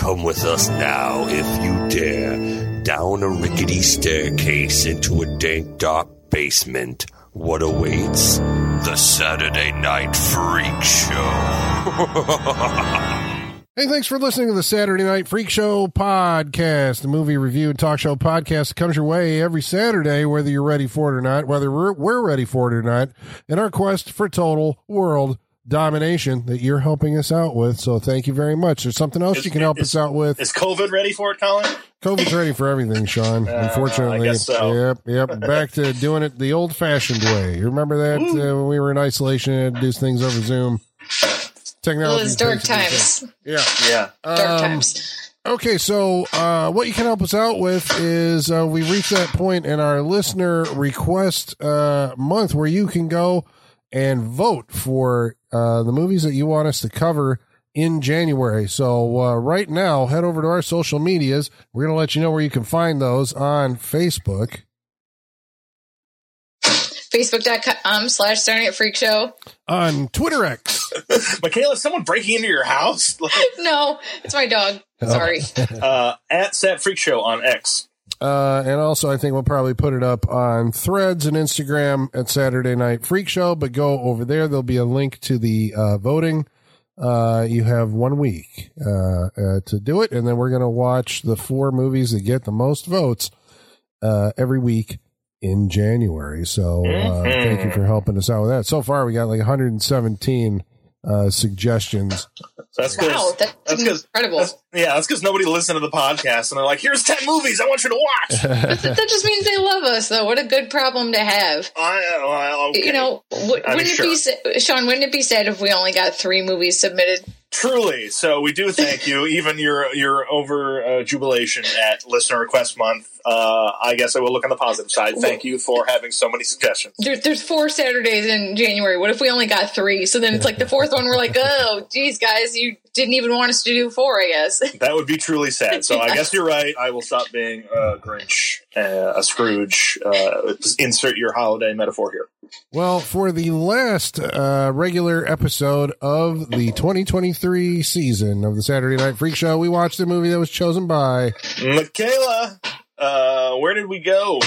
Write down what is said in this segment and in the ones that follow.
Come with us now, if you dare, down a rickety staircase into a dank, dark basement. What awaits? The Saturday Night Freak Show. Hey, thanks for listening to the Saturday Night Freak Show podcast, the movie review and talk show podcast that comes your way every Saturday, whether you're ready for it or not, whether we're, we're ready for it or not, in our quest for total world domination that you're helping us out with. So thank you very much. There's something else Is- you can help is- us out with. Is COVID ready for it, Colin? COVID's ready for everything, Sean. Uh, Unfortunately, I guess so. yep, yep. Back to doing it the old-fashioned way. You remember that uh, when we were in isolation and had to do things over Zoom? Technology. Those dark times. Yeah. Yeah. Dark Um, times. Okay, so uh, what you can help us out with is uh, we reached that point in our listener request uh, month where you can go and vote for uh, the movies that you want us to cover in January. So uh, right now, head over to our social medias. We're going to let you know where you can find those on Facebook. Facebook.com slash Saturday Night Freak Show. on Twitter X. Michaela, is someone breaking into your house? No, it's my dog. Sorry. uh, at Sat Freak Show on X. Uh, and also, I think we'll probably put it up on threads and Instagram at Saturday Night Freak Show. But go over there. There'll be a link to the uh, voting. Uh, you have one week uh, uh, to do it. And then we're going to watch the four movies that get the most votes uh, every week in January. So uh, thank you for helping us out with that. So far, we got like 117 uh, suggestions. So that's 'cause- Wow, that's, that's 'cause- incredible. that's- yeah, that's because nobody listened to the podcast and they're like, here's 10 movies I want you to watch. But that just means they love us, though. What a good problem to have. I, well, okay. You know, w- I mean, wouldn't it be, Sean? Wouldn't it be sad if we only got three movies submitted? Truly. So we do thank you, even your your over uh, jubilation at listener request month. Uh, I guess I will look on the positive side. Thank you for having so many suggestions. There, there's four Saturdays in January. What if we only got three? So then it's like the fourth one. We're like, oh, geez, guys, you didn't even want us to do four. I guess. That would be truly sad. So I guess you're right. I will stop being a Grinch, uh, a Scrooge. Uh, insert your holiday metaphor here. Well, for the last uh, regular episode of the 2023 season of the Saturday Night Freak Show, we watched a movie that was chosen by Michaela, uh, where did we go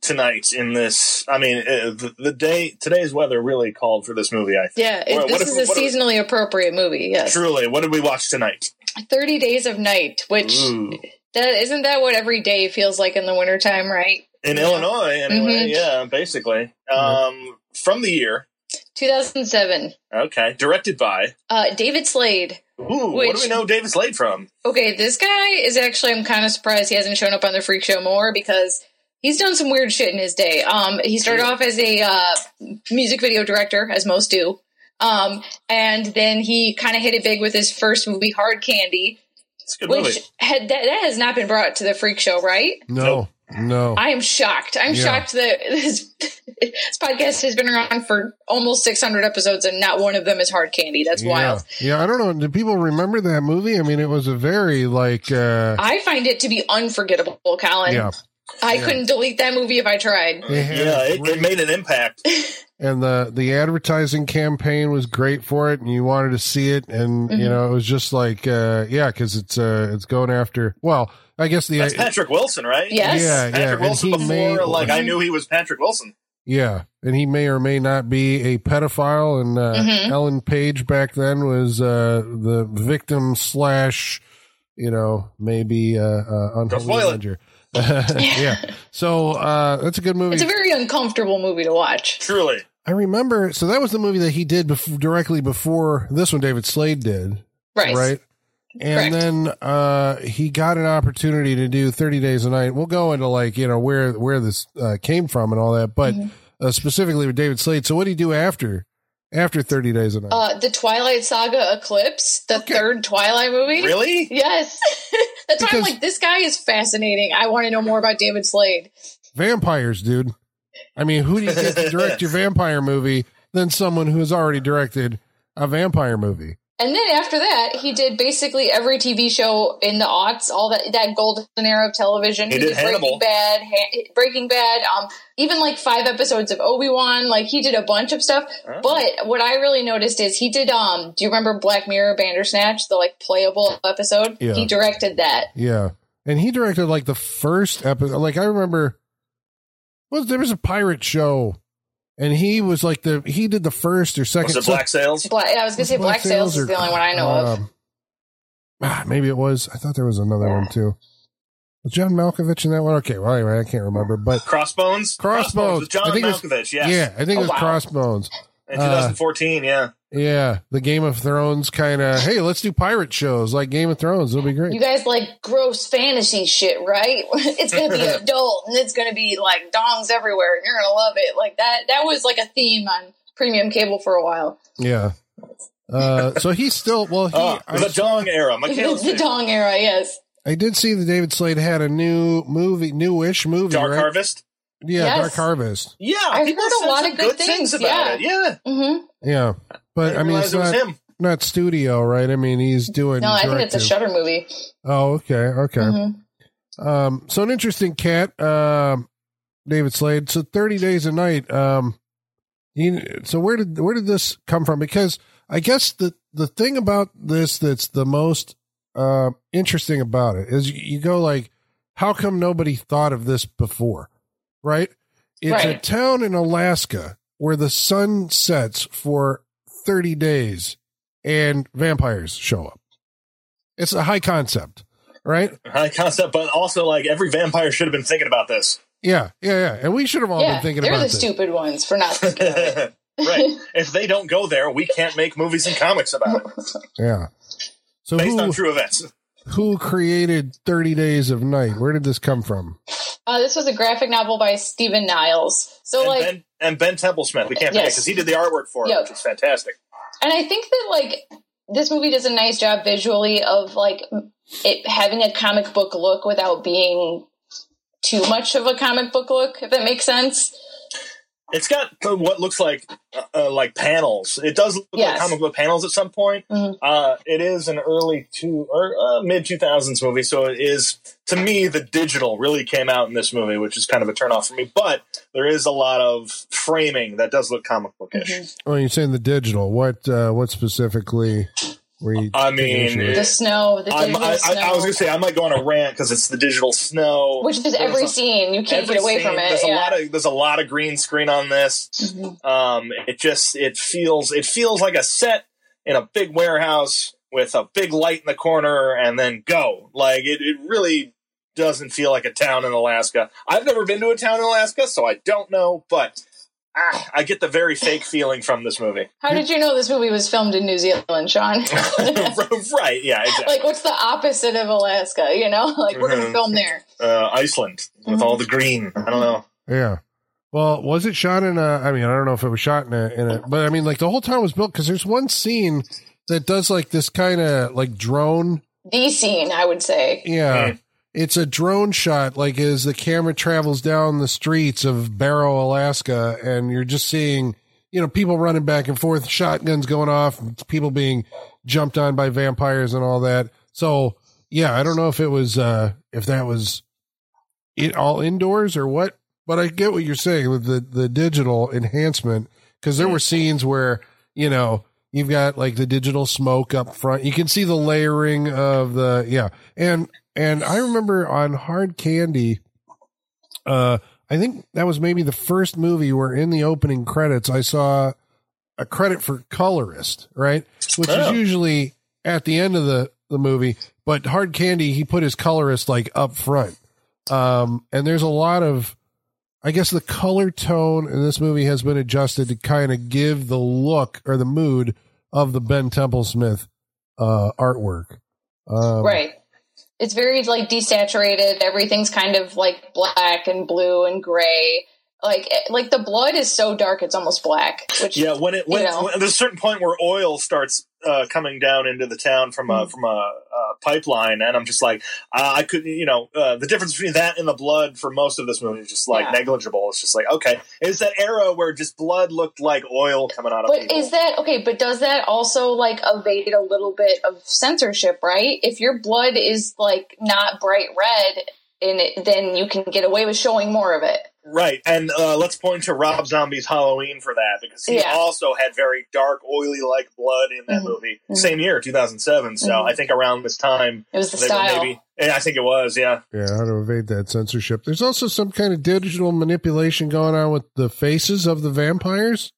tonight in this? I mean, uh, the, the day today's weather really called for this movie. I think. Yeah, it, What- what this if- is a what if- seasonally appropriate movie. Yes, Truly, what did we watch tonight? Thirty Days of Night, which Ooh. that isn't that what every day feels like in the wintertime, right? In Yeah. Illinois, anyway. Mhm. Yeah, basically. Um, from the year. 2007. Okay, directed by. Uh, David Slade. Ooh, what do we know David Slade from? Okay, this guy is actually. I'm kind of surprised he hasn't shown up on the Freak Show more because he's done some weird shit in his day. Um, he started off as a uh, music video director, as most do. Um, and then he kind of hit it big with his first movie, Hard Candy, It's a good which movie. had that, that has not been brought to the Freak Show, right? no, no. I am shocked. I'm Yeah. shocked that this, this podcast has been around for almost 600 episodes and not one of them is Hard Candy. That's wild. Yeah. yeah, I don't know. Do people remember that movie? I mean, it was a very like, uh, I find it to be unforgettable, Colin. yeah, I Yeah. couldn't delete that movie if I tried. it had Yeah, it, it made an impact. and the the advertising campaign was great for it, and you wanted to see it, and Mm-hmm. you know, it was just like, uh, yeah, because it's uh, it's going after. Well, I guess the That's Patrick Wilson, right? Yes. yeah, yeah, Patrick and Wilson he before, may like, I knew he was Patrick Wilson. Yeah, and he may or may not be a pedophile. And uh, Mhm. Ellen Page back then was uh, the victim slash, you know, maybe uh, uh, Don't unholy avenger. yeah. So uh, that's a good movie. It's a very uncomfortable movie to watch. Truly. I remember. So that was the movie that he did bef- directly before this one. David Slade did Right. right. And Correct. then uh, he got an opportunity to do 30 Days a Night. We'll go into like, you know, where where this uh, came from and all that, but Mm-hmm. uh, specifically with David Slade. So what did he do after after 30 Days a Night? Uh, the Twilight Saga Eclipse, the third Twilight movie. Really? Yes. That's why I'm like, this guy is fascinating. I want to know more about David Slade. Vampires, dude. I mean, who do you get to direct your vampire movie than someone who has already directed a vampire movie? And then after that, he did basically every TV show in the aughts, all that that golden era of television. He did Hannibal. Breaking Bad, ha- Breaking Bad, um, even like five episodes of Obi Wan. Like he did a bunch of stuff. Oh. But what I really noticed is he did. Um, do you remember Black Mirror Bandersnatch, the like playable episode? Yeah. He directed that. Yeah. And he directed like the first episode. Like I remember, well, there was a pirate show, and he was like the he did the first or second. Was it so- Black Sails? Black, I was gonna was say it Black Sails or- is the only one I know of. um, ah, maybe it was. I thought there was another one too. Was John Malkovich in that one? Okay, well, anyway, I can't remember, but Crossbones? Crossbones. with John I think it was- Malkovich, yes. yeah, I think Oh, it was wow. Crossbones. In 2014, yeah. Yeah, the Game of Thrones kind of. Hey, let's do pirate shows like Game of Thrones. It'll be great. You guys like gross fantasy shit, right? it's gonna be adult and it's gonna be like dongs everywhere and you're gonna love it. Like that that was like a theme on premium cable for a while. yeah. Uh, so he's still well. He, Oh, I, the Dong era. Michaela's the dong era, yes. I did see that David Slade had a new movie, newish movie. Dark right? Harvest. Yeah, Yes. Dark Harvest. Yeah, I've heard a lot of good things, about yeah. it. Yeah, hmm Yeah, but I, I, mean, it's it was not him. not studio, right? I mean, he's doing. No, I think it's a. Shutter movie. Oh, okay, okay. Mhm. Um, so an interesting cat, um, David Slade. So thirty days a night. Um, he, so where did where did this come from? Because I guess the the thing about this that's the most uh, interesting about it is you, you go like, how come nobody thought of this before? Right? It's a town in Alaska where the sun sets for thirty days and vampires show up. It's a high concept, right? High concept, but also like every vampire should have been thinking about this. Yeah, yeah, yeah. And we should have all Yeah, been thinking about this. they're the stupid ones for not thinking of it. right. If they don't go there, we can't make movies and comics about it Yeah. So based who on true events. who created Thirty Days of Night? Where did this come from? Uh, this was a graphic novel by Stephen Niles. So and like ben and Ben Templesmith, we can't forget Yes. because he did the artwork for it, Yep. which is fantastic. And I think that like this movie does a nice job visually of like it having a comic book look without being too much of a comic book look, if that makes sense. It's got what looks like uh, uh, like panels. It does look Yes. like comic book panels at some point. Mhm. Uh, it is an early two or uh, mid two thousands movie, so it is to me the digital really came out in this movie, which is kind of a turn off for me. But there is a lot of framing that does look comic bookish. Mhm. Oh, you're saying the digital. What uh what specifically were you I mean, issue with? The snow, the I'm- digital I, I, was gonna say I might go on a rant because it's the digital snow. which is every a- scene. You can't get away scene, from it. There's a lot of there's a lot of green screen on this. Mhm. Um, it just it feels it feels like a set in a big warehouse with a big light in the corner, and then go. Like it, it really doesn't feel like a town in Alaska. I've never been to a town in Alaska, so I don't know, but. Ah, I get the very fake feeling from this movie. How did you know this movie was filmed in New Zealand, Sean? right? Yeah, exactly. like, what's the opposite of Alaska? You know, like we're gonna film there. uh, Iceland with all the green. I don't know. Yeah. Well, was it shot in a? I mean, I don't know if it was shot in a, in a but I mean, like the whole town was built because there's one scene that does like this kind of like drone. The scene, I would say. Yeah, Mhm. It's a drone shot, like as the camera travels down the streets of Barrow, Alaska, and you're just seeing, you know, people running back and forth, shotguns going off, people being jumped on by vampires and all that. So yeah, I don't know if it was uh if that was it all indoors or what, but I get what you're saying with the the digital enhancement because there were scenes where you know you've got like the digital smoke up front. You can see the layering of the yeah, and and I remember on Hard Candy, uh, I think that was maybe the first movie where in the opening credits I saw a credit for colorist, right, which Oh. is usually at the end of the the movie, but Hard Candy he put his colorist like up front, um, and there's a lot of I guess the color tone in this movie has been adjusted to kind of give the look or the mood of the Ben Templesmith uh, artwork. Um, Right. It's very like desaturated. Everything's kind of like black and blue and gray. Like eh, like the blood is so dark it's almost black. Which Yeah, when it when, You know. when there's a certain point where oil starts uh, coming down into the town from a Mhm. from a, uh pipeline, and I'm just like, uh, I couldn't, you know, uh, the difference between that and the blood for most of this movie is just like Yeah. negligible. It's just like, okay, it's that era where just blood looked like oil coming out of But people. is that okay? But does that also like evade a little bit of censorship, right? If your blood is like not bright red, in it, then you can get away with showing more of it. Right, and uh, let's point to Rob Zombie's Halloween for that because he Yeah. also had very dark, oily like blood in that Mhm. movie. Mhm. Same year, 2007. So Mhm. I think around this time, It was the style. maybe. Yeah, I think it was. Yeah, Yeah, how to evade that censorship. There's also some kind of digital manipulation going on with the faces of the vampires.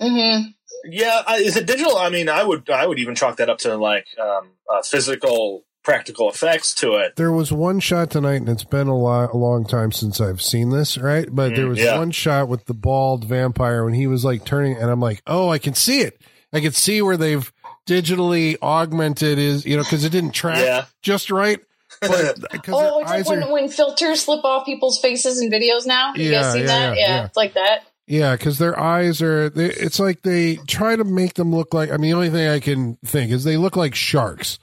hmm yeah. Is it digital? I mean, I would, I would even chalk that up to like um, uh, physical, practical effects to it. There was one shot tonight, and it's been a, lot, a long time since I've seen this, right? But there Mm, was yeah. one shot with the bald vampire when he was like turning, and I'm like, oh, I can see it. I can see where they've digitally augmented is, you know, because it didn't track Yeah. just right. But Oh, it's like when, are, when filters slip off people's faces in videos now. You Yeah, guys seen yeah, that? yeah, Yeah, yeah. it's like that. yeah, because their eyes are. They, it's like they try to make them look like. I mean, the only thing I can think is they look like sharks,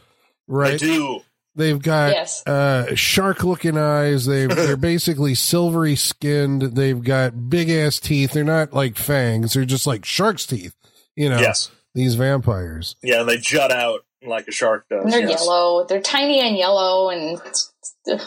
I right? do. They've got Yes. uh, shark looking eyes. They they're basically silvery skinned. They've got big ass teeth. They're not like fangs. They're just like shark's teeth. You know, Yes. these vampires. Yeah, they jut out like a shark does. And they're yes. yellow. They're tiny and yellow, and ugh,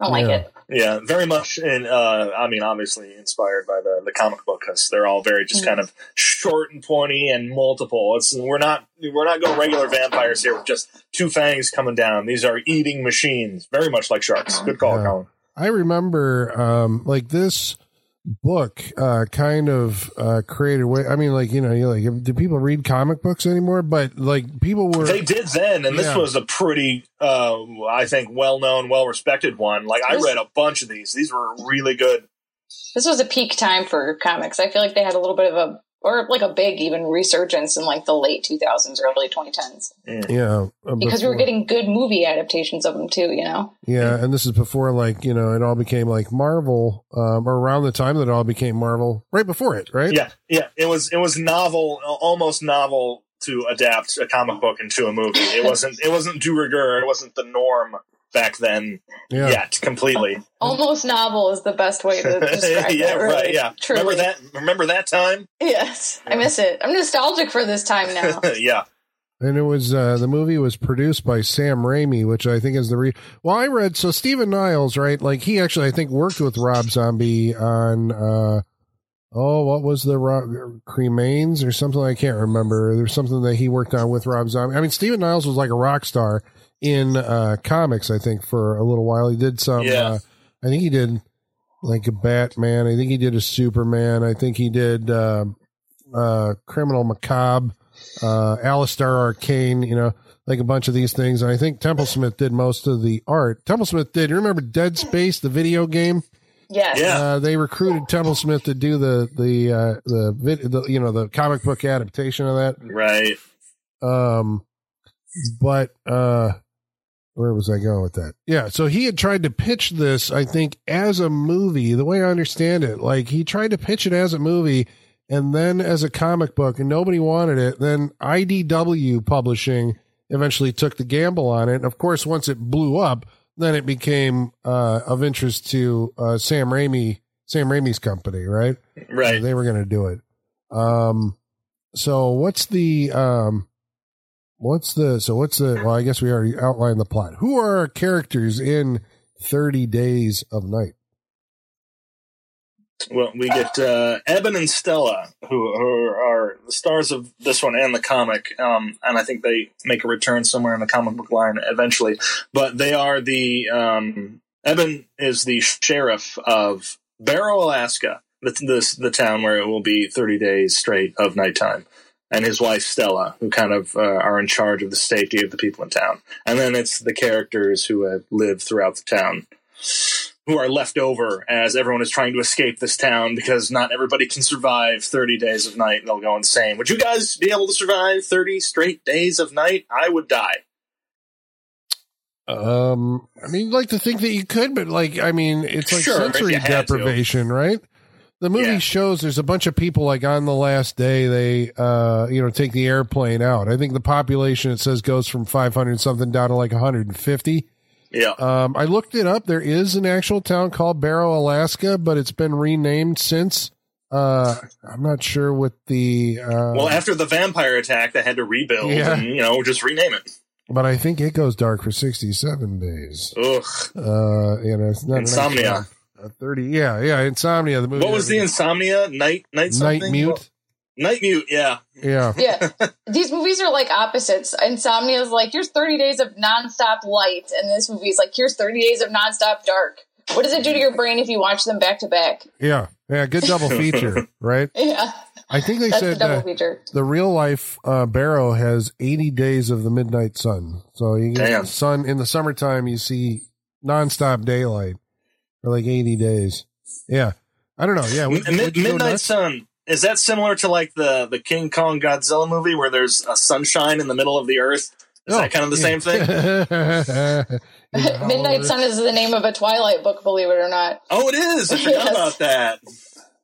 I don't like it. Yeah, very much in. Uh, I mean, obviously inspired by the the comic book because they're all very just Mhm. kind of short and pointy and multiple. It's we're not we're not going regular vampires here with just two fangs coming down. These are eating machines, very much like sharks. Good call, Yeah. Colin. I remember, um, like this book, uh, kind of, uh, created way. I mean, like, you know, you like, do people read comic books anymore? But like people were, They did then, and this Yeah. was a pretty, uh, I think, well known, well respected one. Like I read a bunch of these. These were really good. This was a peak time for comics. I feel like they had a little bit of a, or like a big even resurgence in like the late 2000s, early 2010s, yeah, uh, because we were getting good movie adaptations of them too. You know, Yeah, and this is before like you know it all became like Marvel, um, or around the time that it all became Marvel, right before it, right? Yeah, yeah. It was it was novel, almost novel to adapt a comic book into a movie. It wasn't it wasn't de rigueur. It wasn't the norm back then yeah. yet completely. almost novel is the best way to describe yeah, that. Really. right. Yeah. truly. Remember that? Remember that time? Yes, I miss it. I'm nostalgic for this time now. yeah. And it was uh, the movie was produced by Sam Raimi, which I think is the re. Well, I read so Stephen Niles, right? Like he actually, I think, worked with Rob Zombie on. uh Oh, what was the Rob, Cremains or something? I can't remember. There's something that he worked on with Rob Zombie. I mean, Stephen Niles was like a rock star in uh comics. I think for a little while he did some. Yeah. Uh, I think he did like a Batman. I think he did a Superman. I think he did uh, uh, Criminal Macabre, uh, Alistair Arcane. You know, like a bunch of these things. And I think Templesmith did most of the art. Templesmith did. You remember Dead Space, the video game? Yes. Yeah. Uh, they recruited Templesmith to do the the uh, the, vid- the you know the comic book adaptation of that. Right. Um, but uh, where was I going with that? Yeah, so he had tried to pitch this, I think, as a movie. The way I understand it, like he tried to pitch it as a movie and then as a comic book, and nobody wanted it. Then IDW Publishing eventually took the gamble on it. And of course, once it blew up, then it became uh, of interest to uh, Sam Raimi, Sam Raimi's company, right? Right. They were going to do it. Um, so what's the um, what's the so what's the well? I guess we already outlined the plot. Who are our characters in Thirty Days of Night? Well, we get uh, Eben and Stella, who, who are the stars of this one and the comic, um, and I think they make a return somewhere in the comic book line eventually. But they are the um, Eben is the sheriff of Barrow, Alaska, the, the the town where it will be thirty days straight of nighttime, and his wife Stella, who kind of uh, are in charge of the safety of the people in town. And then it's the characters who have lived throughout the town who are left over as everyone is trying to escape this town because not everybody can survive 30 days of night. They'll go insane. Would you guys be able to survive 30 straight days of night? I would die. Um, I mean, like to think that you could, but like, I mean, it's like Sure, sensory had to. deprivation, right? The movie Yeah. shows there's a bunch of people like on the last day they uh you know take the airplane out. I think the population it says goes from 500 something down to like 150. Yeah. Um, I looked it up. There is an actual town called Barrow, Alaska, but it's been renamed since. Uh, I'm not sure what the. Uh, well, after the vampire attack, they had to rebuild Yeah. and you know just rename it. but I think it goes dark for 67 days. Ugh. Uh, you know, it's not nice Insomnia. 30. Yeah, yeah, Insomnia. The movie. What was the insomnia? Night, night, something? Night Mute? Night mute. Yeah. Yeah. Yeah, these movies are like opposites. Insomnia is like here's 30 days of nonstop light, and this movie is like here's 30 days of nonstop dark. What does it do to your brain if you watch them back to back? Yeah. Yeah. Good double feature, right? Yeah, I think they that's the said double uh, feature. the real life uh, Barrow has 80 days of the midnight sun. So you get Damn. sun in the summertime, you see nonstop daylight for like 80 days. Yeah. I don't know. Yeah. would- M- would Midnight? Sun. Is that similar to like the the King Kong Godzilla movie where there's a sunshine in the middle of the earth? Is Oh, that kind of the same thing? thing? Midnight Sun is the name of a Twilight book, believe it or not. Oh, it is. I forgot Yes. about that.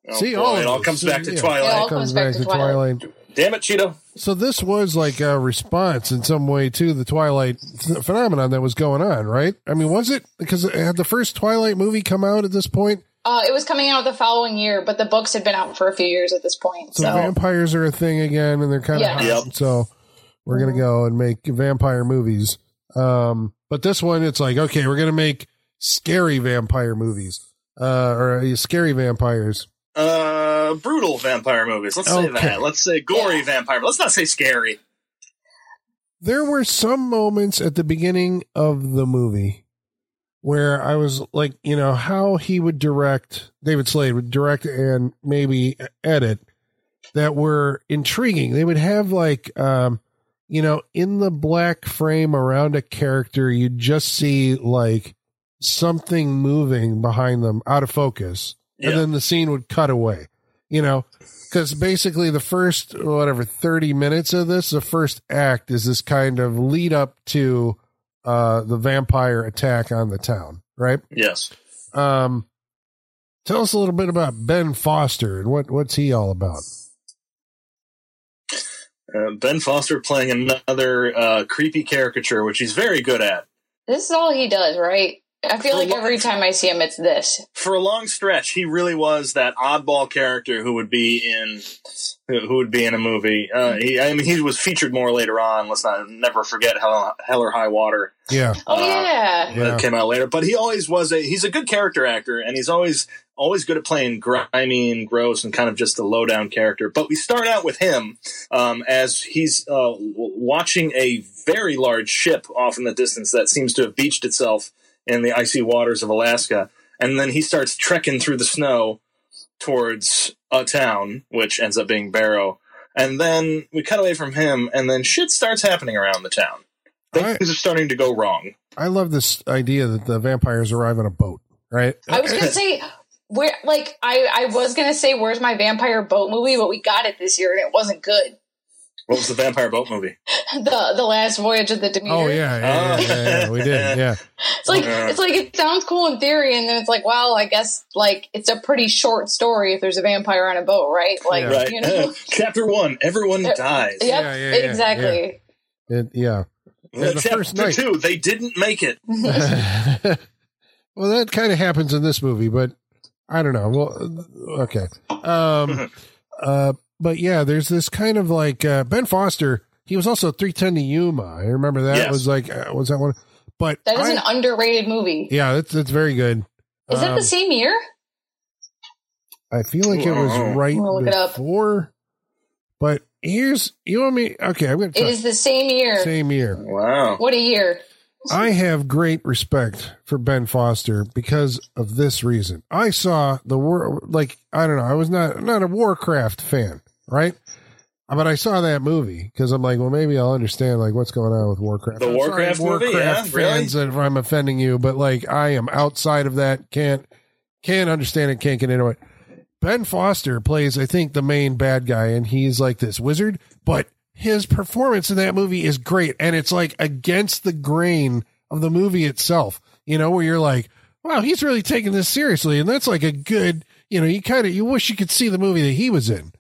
Oh, See, boy, all it all comes back to Twilight. It all comes back to Twilight. Damn it, Cheeto. So this was like a response in some way to the Twilight ph- phenomenon that was going on, right? I mean, was it because it had the first Twilight movie come out at this point? Uh, it was coming out the following year, but the books had been out for a few years at this point. So So, vampires are a thing again, and they're kind of Yeah. hot. Yep. So we're gonna go and make vampire movies. Um, but this one, it's like okay, we're gonna make scary vampire movies, uh, or uh, scary vampires. Uh, brutal vampire movies. Let's say that. Let's say gory Yeah. vampire. Let's not say scary. There were some moments at the beginning of the movie where I was like, you know, how he would direct, David Slade would direct and maybe edit that were intriguing. They would have like, um, you know, in the black frame around a character, you'd just see like something moving behind them out of focus. Yeah. And then the scene would cut away, you know, because basically the first, whatever, 30 minutes of this, the first act is this kind of lead up to uh, the vampire attack on the town, right? Yes. Um, tell us a little bit about Ben Foster and what, what's he all about? Uh, ben Foster playing another uh, creepy caricature, which he's very good at. this is all he does, right? I feel like every time I see him, it's this. For a long stretch, he really was that oddball character who would be in who who would be in a movie. Uh, he, I mean, he was featured more later on. Let's not never forget Hell, Hell or High Water. Yeah. Oh Uh, yeah, Yeah. that came out later. But he always was a he's a good character actor, and he's always always good at playing grimy and gross and kind of just a low down character. But we start out with him um, as he's uh, watching a very large ship off in the distance that seems to have beached itself in the icy waters of Alaska, and then he starts trekking through the snow towards a town, which ends up being Barrow. And then we cut away from him, and then shit starts happening around the town. Things Right. are starting to go wrong. I love this idea that the vampires arrive on a boat, right? I was gonna say where, like, I I was gonna say where's my vampire boat movie, but we got it this year and it wasn't good. What was the vampire boat movie? the The Last Voyage of the Demeter. Oh yeah, yeah, yeah, yeah, yeah, we did. Yeah, It's like it's like it sounds cool in theory, and then it's like, well, I guess like it's a pretty short story if there's a vampire on a boat, right? Like, Yeah. Right. you know, Chapter one, everyone dies. yep, Yeah, yeah, yeah, exactly. it, yeah. Yeah, the Chapter first night. two, they didn't make it. well, that kind of happens in this movie, but I don't know. Well, okay. Um, uh, but yeah, there's this kind of like uh, Ben Foster. He was also 310 to Yuma. I remember that Yes. was like uh, was that one? But That is I- an underrated movie. yeah, that's that's very good. Is it Um, the same year? I feel like it was right I'm it up. before. But here's you want me? Okay, I'm going It to It is the same year. same year. Wow. What a year! I have great respect for Ben Foster because of this reason. I saw the war like I don't know, I was not not a Warcraft fan, right? But I saw that movie because I'm like, well, maybe I'll understand like what's going on with Warcraft. The I'm Warcraft sorry, movie? Warcraft Yeah, really? fans, if I'm offending you, but like I am outside of that, can't can't understand it, can't get into it. Ben Foster plays, I think, the main bad guy, and he's like this wizard, but his performance in that movie is great. And it's like against the grain of the movie itself, you know, where you're like, wow, he's really taking this seriously. And that's like a good, you know, you kind of you wish you could see the movie that he was in.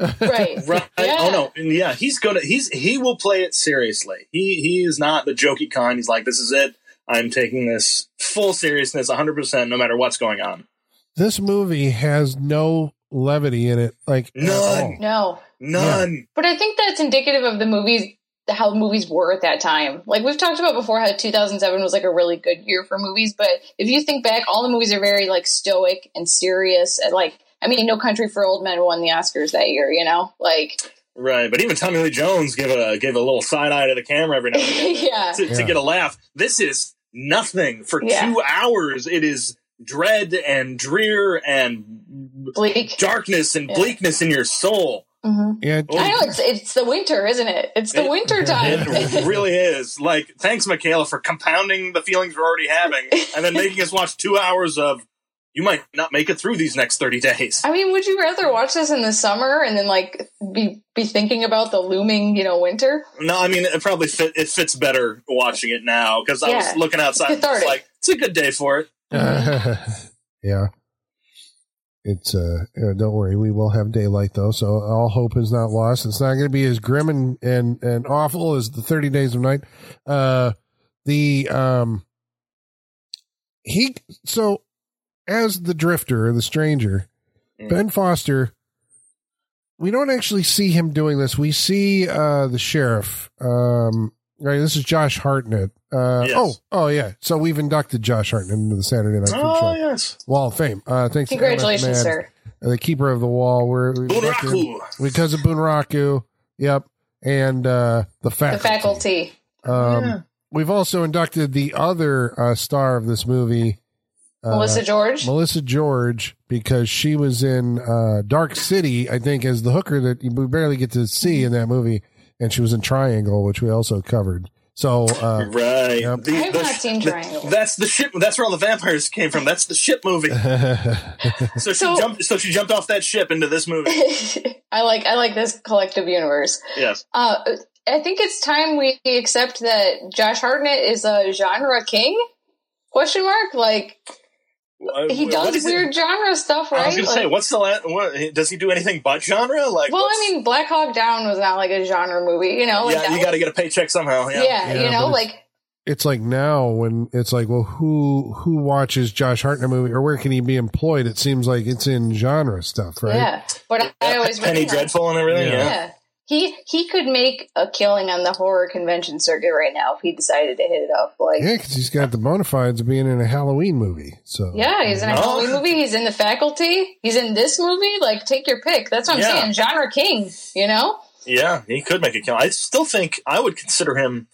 Right. Right. Yeah. Oh no. And yeah, he's gonna he's he will play it seriously. He he is not the jokey kind. He's like, this is it. I'm taking this full seriousness 100% no matter what's going on. This movie has no levity in it, like at None. No. None. But I think that's indicative of the movies, how movies were at that time. Like we've talked about before, how 2007 was like a really good year for movies. But if you think back, all the movies are very like stoic and serious. And like, I mean, No Country for Old Men won the Oscars that year. You know, like Right. But even Tommy Lee Jones gave a gave a little side eye to the camera every now and again yeah, to, to get a laugh. This is nothing for Yeah. two hours. It is dread and drear and bleak. darkness and Yeah. bleakness in your soul. hmm Yeah, I know it's it's the winter, isn't it? It's the It- winter time. It really is. Like, thanks, Michaela, for compounding the feelings we're already having and then making us watch two hours of you might not make it through these next 30 days. I mean, would you rather watch this in the summer and then like be be thinking about the looming, you know, winter? No, I mean, it probably fit, it fits better watching it now because I Yeah. was looking outside and it's Cathartic. like, it's a good day for it. yeah. It's uh, uh, don't worry, we will have daylight though, so all hope is not lost. It's not going to be as grim and, and and awful as the Thirty Days of Night. Uh, the um, he so as the drifter, or the stranger, Mm. Ben Foster. We don't actually see him doing this. We see uh the sheriff. Um, right. This is Josh Hartnett. Uh, Yes. Oh, oh yeah. So we've inducted Josh Hartnett into the Saturday Night Freak Oh, Show. yes. Wall of Fame. Uh, thanks, Congratulations, MF Mad, sir. uh, the keeper of the wall. We're we inducted him Bunraku. because of Bunraku. Yep, and uh, the The faculty. faculty. Um, Yeah. We've also inducted the other uh, star of this movie, Melissa George. Melissa George, because she was in uh, Dark City, I think, as the hooker that we barely get to see in that movie, and she was in Triangle, which we also covered. So uh, Right. Yep. The- I have the- not seen the- Triangle. That's the ship. That's where all the vampires came from. That's the ship movie. So she So- jumped. So she jumped off that ship into this movie. I like I like this collective universe. Yes. Uh, I think it's time we accept that Josh Hartnett is a genre king. Question mark? Like he What does is it? weird genre stuff, right? I was right? gonna Like- say, what's the la- what, does he do anything but genre? Like, well, I mean, Black Hawk Down was not like a genre movie, you know? Like yeah, you got to get a paycheck somehow. Yeah, yeah, Yeah, you know, like it's like now when it's like, well, who who watches Josh Hartnett movie or where can he be employed? It seems like it's in genre stuff, right? yeah. But I, I always Penny Dreadful and everything. Yeah. Yeah. Yeah. He he could make a killing on the horror convention circuit right now if he decided to hit it up. Like Yeah, because he's got the bona fides of being in a Halloween movie. So Yeah, he's in a. Halloween movie. He's in the faculty. He's in this movie. Like, take your pick. That's what I'm Yeah. saying. Genre king. You know? Yeah, he could make a kill. I still think I would consider him.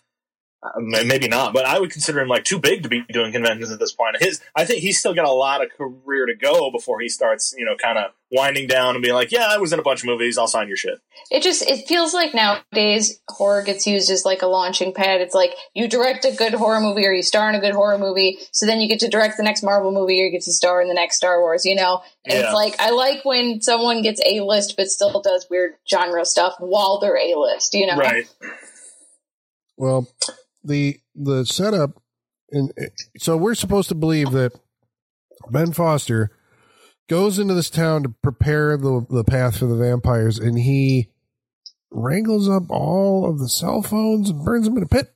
Uh, maybe not, but I would consider him like too big to be doing conventions at this point. His, I think he's still got a lot of career to go before he starts, you know, kind of winding down and being like, "Yeah, I was in a bunch of movies. I'll sign your shit." It just it feels like nowadays horror gets used as like a launching pad. It's like you direct a good horror movie or you star in a good horror movie, so then you get to direct the next Marvel movie or you get to star in the next Star Wars. You know? And Yeah. it's like I like when someone gets a list but still does weird genre stuff while they're a list. You know? Right? Well, the the setup, and so we're supposed to believe that Ben Foster goes into this town to prepare the the path for the vampires, and he wrangles up all of the cell phones and burns them in a pit.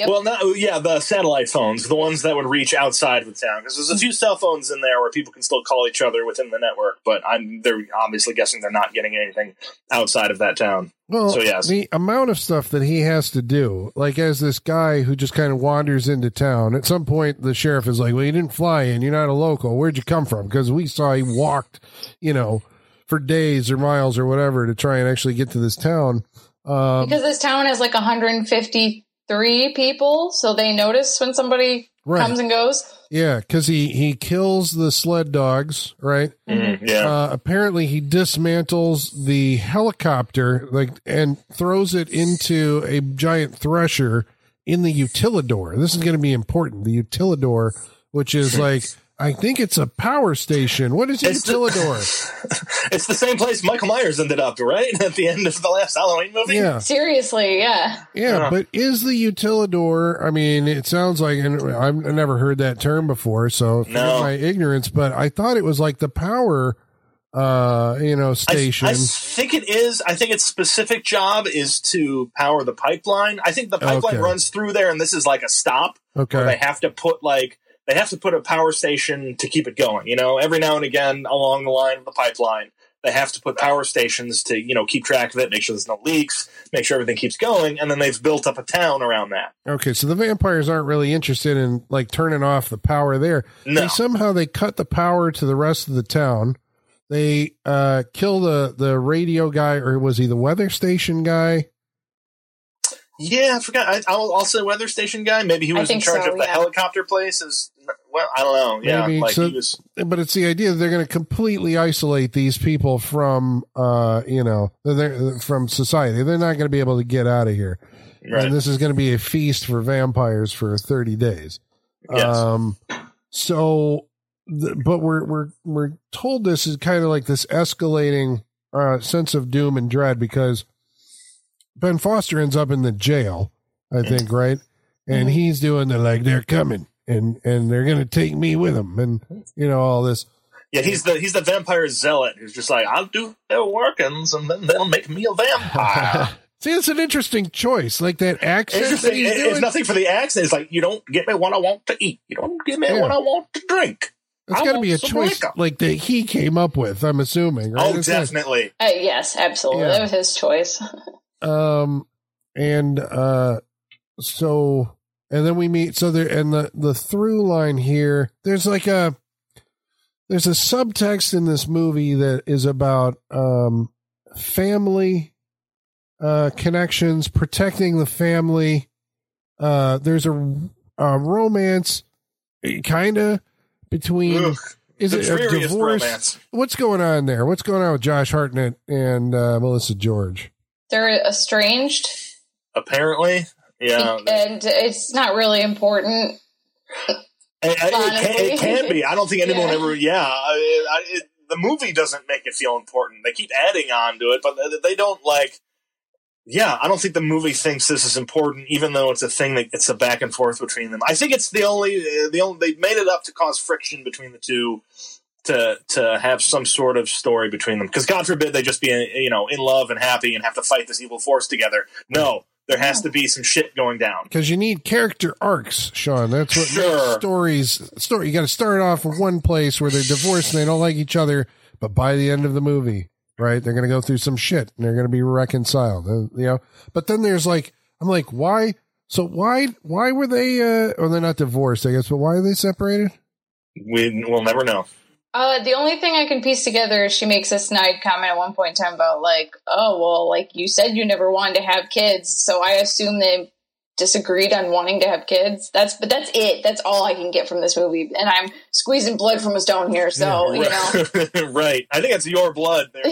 Yep. Well, no, yeah, the satellite phones, the ones that would reach outside of the town, because there's a few cell phones in there where people can still call each other within the network, but I'm they're obviously guessing they're not getting anything outside of that town. Well, So, yes. the amount of stuff that he has to do, like as this guy who just kind of wanders into town. At some point, the sheriff is like, "Well, you didn't fly in. You're not a local. Where'd you come from?" Because we saw he walked, you know, for days or miles or whatever to try and actually get to this town. Um, Because this town has like 153 people, so they notice when somebody right? comes and goes. yeah, because he he kills the sled dogs, right? Mhm, yeah. Uh, apparently, he dismantles the helicopter, like, and throws it into a giant thresher in the utilidor. This is going to be important. The utilidor, which is like I think it's a power station. What is It's the- Utilidor? It's the same place Michael Myers ended up, right? At the end of the last Halloween movie. yeah, Seriously, yeah. yeah. Yeah. But is the Utilidor? I mean, it sounds like, and I've never heard that term before, so No. my ignorance. But I thought it was like the power, uh, you know, station. I think it is. I think its specific job is to power the pipeline. I think the pipeline Okay. runs through there, and this is like a stop where they have to put like they have to put a power station to keep it going. You know, every now and again along the line of the pipeline, they have to put power stations to you know keep track of it, make sure there's no leaks, make sure everything keeps going, and then they've built up a town around that. okay. So the vampires aren't really interested in like turning off the power there. No, They somehow they cut the power to the rest of the town. They uh kill the the radio guy, or was he the weather station guy? yeah, I forgot. I, I'll, I'll say weather station guy. Maybe he was in charge so, of the yeah. helicopter place. Is well, I don't know. Yeah, Maybe. like So- he was. But it's the idea that they're going to completely isolate these people from, uh, you know, they're, from society. They're not going to be able to get out of here, Right. and this is going to be a feast for vampires for thirty days. Yes. Um, so, th- but we're we're we're told this is kind of like this escalating uh, sense of doom and dread because Ben Foster ends up in the jail, I think, right? And Mhm. he's doing the like they're coming and and they're gonna take me with them, and you know all this. Yeah, he's the he's the vampire zealot who's just like I'll do their workings and then they'll make me a vampire. See, it's an interesting choice, like that accent that he's It- doing. It's nothing for the accent. It's like you don't get me what I want to eat. You don't give me Yeah. what I want to drink. It's I got to be a choice liquor. like that he came up with. I'm assuming. Right? Oh, It's not- definitely. Uh, yes, absolutely. Yeah. That was his choice. um and uh so and then we meet so there and the the through line here there's like a there's a subtext in this movie that is about um family uh connections protecting the family. Uh there's a, a romance kind of between Ugh, is it a divorce? romance. what's going on there? What's going on with josh hartnett and uh melissa george? They're estranged, Apparently, yeah. and it's not really important. It, can, it can be. I don't think anyone Yeah. ever. Yeah, I, I, the movie doesn't make it feel important. They keep adding on to it, but they- they don't like. Yeah, I don't think the movie thinks this is important, even though it's a thing that it's a back and forth between them. I think it's the only the only they made it up to cause friction between the two, to to have some sort of story between them. Because God forbid they just be you know in love and happy and have to fight this evil force together. No, there has to be some shit going down. because you need character arcs, Sean. That's what Sure. stories. Story. You got to start off in one place where they're divorced and they don't like each other, but by the end of the movie, right, they're going to go through some shit and they're going to be reconciled. uh, You know, but then there's like, I'm like, why? So why? Why were they? uh Or they're not divorced, I guess, but why are they separated? We will never know. Uh, the only thing I can piece together is she makes a snide comment at one point in time about like, oh well, like you said you never wanted to have kids, so I assume they disagreed on wanting to have kids. That's but that's it. That's all I can get from this movie, and I'm squeezing blood from a stone here, so you know. right. I think it's your blood. There.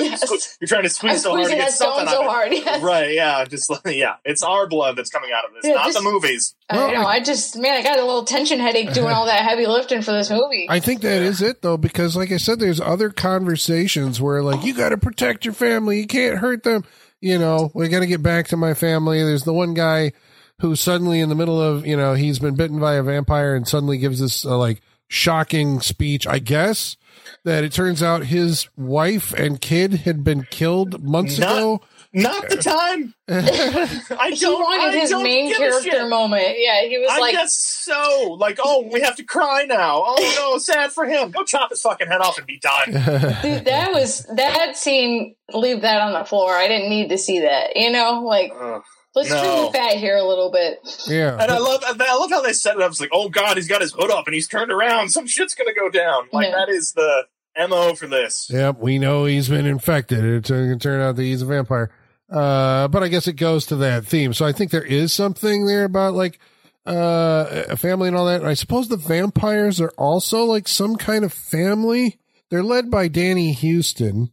Yes. You're trying to squeeze I'm squeeze so hard to squeezing get that stone something so out of it. hard. Yes. Right, yeah, just yeah, it's our blood that's coming out of this, Yeah, not just- the movies. I know. I just man, I got a little tension headache doing all that heavy lifting for this movie. I think that is it though, because like I said, there's other conversations where like you got to protect your family, you can't hurt them. You know, we got to get back to my family. There's the one guy who suddenly in the middle of you know he's been bitten by a vampire and suddenly gives this uh, like shocking speech. I guess that it turns out his wife and kid had been killed months Not- ago. Not the time. I he don't. wanted I his don't main character moment. Yeah, he was I'm like, just so like, oh, we have to cry now. Oh no, sad for him. Go chop his fucking head off and be done. Dude, that was that scene. Leave that on the floor. I didn't need to see that. You know, like Ugh. Let's trim No. the fat here a little bit. yeah, And I love, I love how they set it up. It's like, oh god, he's got his hood up and he's turned around. Some shit's gonna go down. Like Yeah. that is the mo for this. Yep, we know he's been infected. It turn- it turned out that he's a vampire. Uh, but I guess it goes to that theme. So I think there is something there about like uh, a family and all that. And I suppose the vampires are also like some kind of family. They're led by Danny Huston,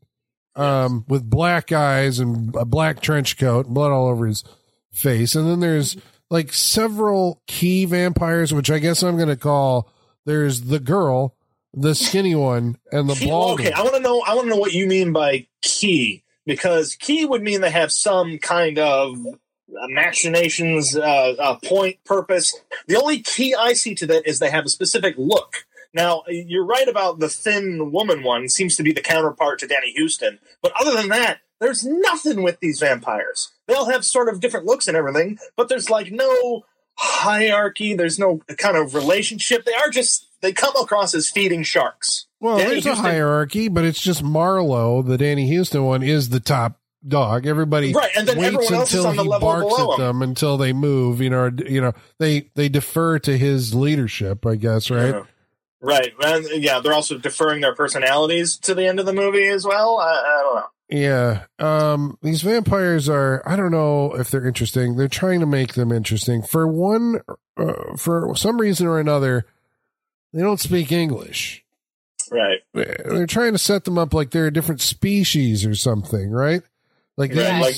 um, with black eyes and a black trench coat, blood all over his face. And then there's like several key vampires, which I guess I'm going to call there's the girl, the skinny one, and the bald okay, one. I want to know. I want to know what you mean by key because key would mean they have some kind of machinations, uh, uh, point, purpose. The only key I see to that is they have a specific look. Now, you're right about the thin woman one seems to be the counterpart to Danny Huston, but other than that, there's nothing with these vampires. They all have sort of different looks and everything, but there's like no hierarchy. There's no kind of relationship. They are just they come across as feeding sharks. Well, Danny there's a hierarchy, but it's just Marlowe, the Danny Huston one, is the top dog. Everybody Right, and then waits everyone else is until on the he level barks below at him. them until they move. You know, or, you know they they defer to his leadership, I guess. Right? Yeah. Right. And yeah, they're also deferring their personalities to the end of the movie as well. I, I don't know. Yeah. Um, these vampires are, I don't know if they're interesting. They're trying to make them interesting. For one, uh, for some reason or another, they don't speak English. Right. They're trying to set them up like they're a different species or something, right? Like, Yeah, these- like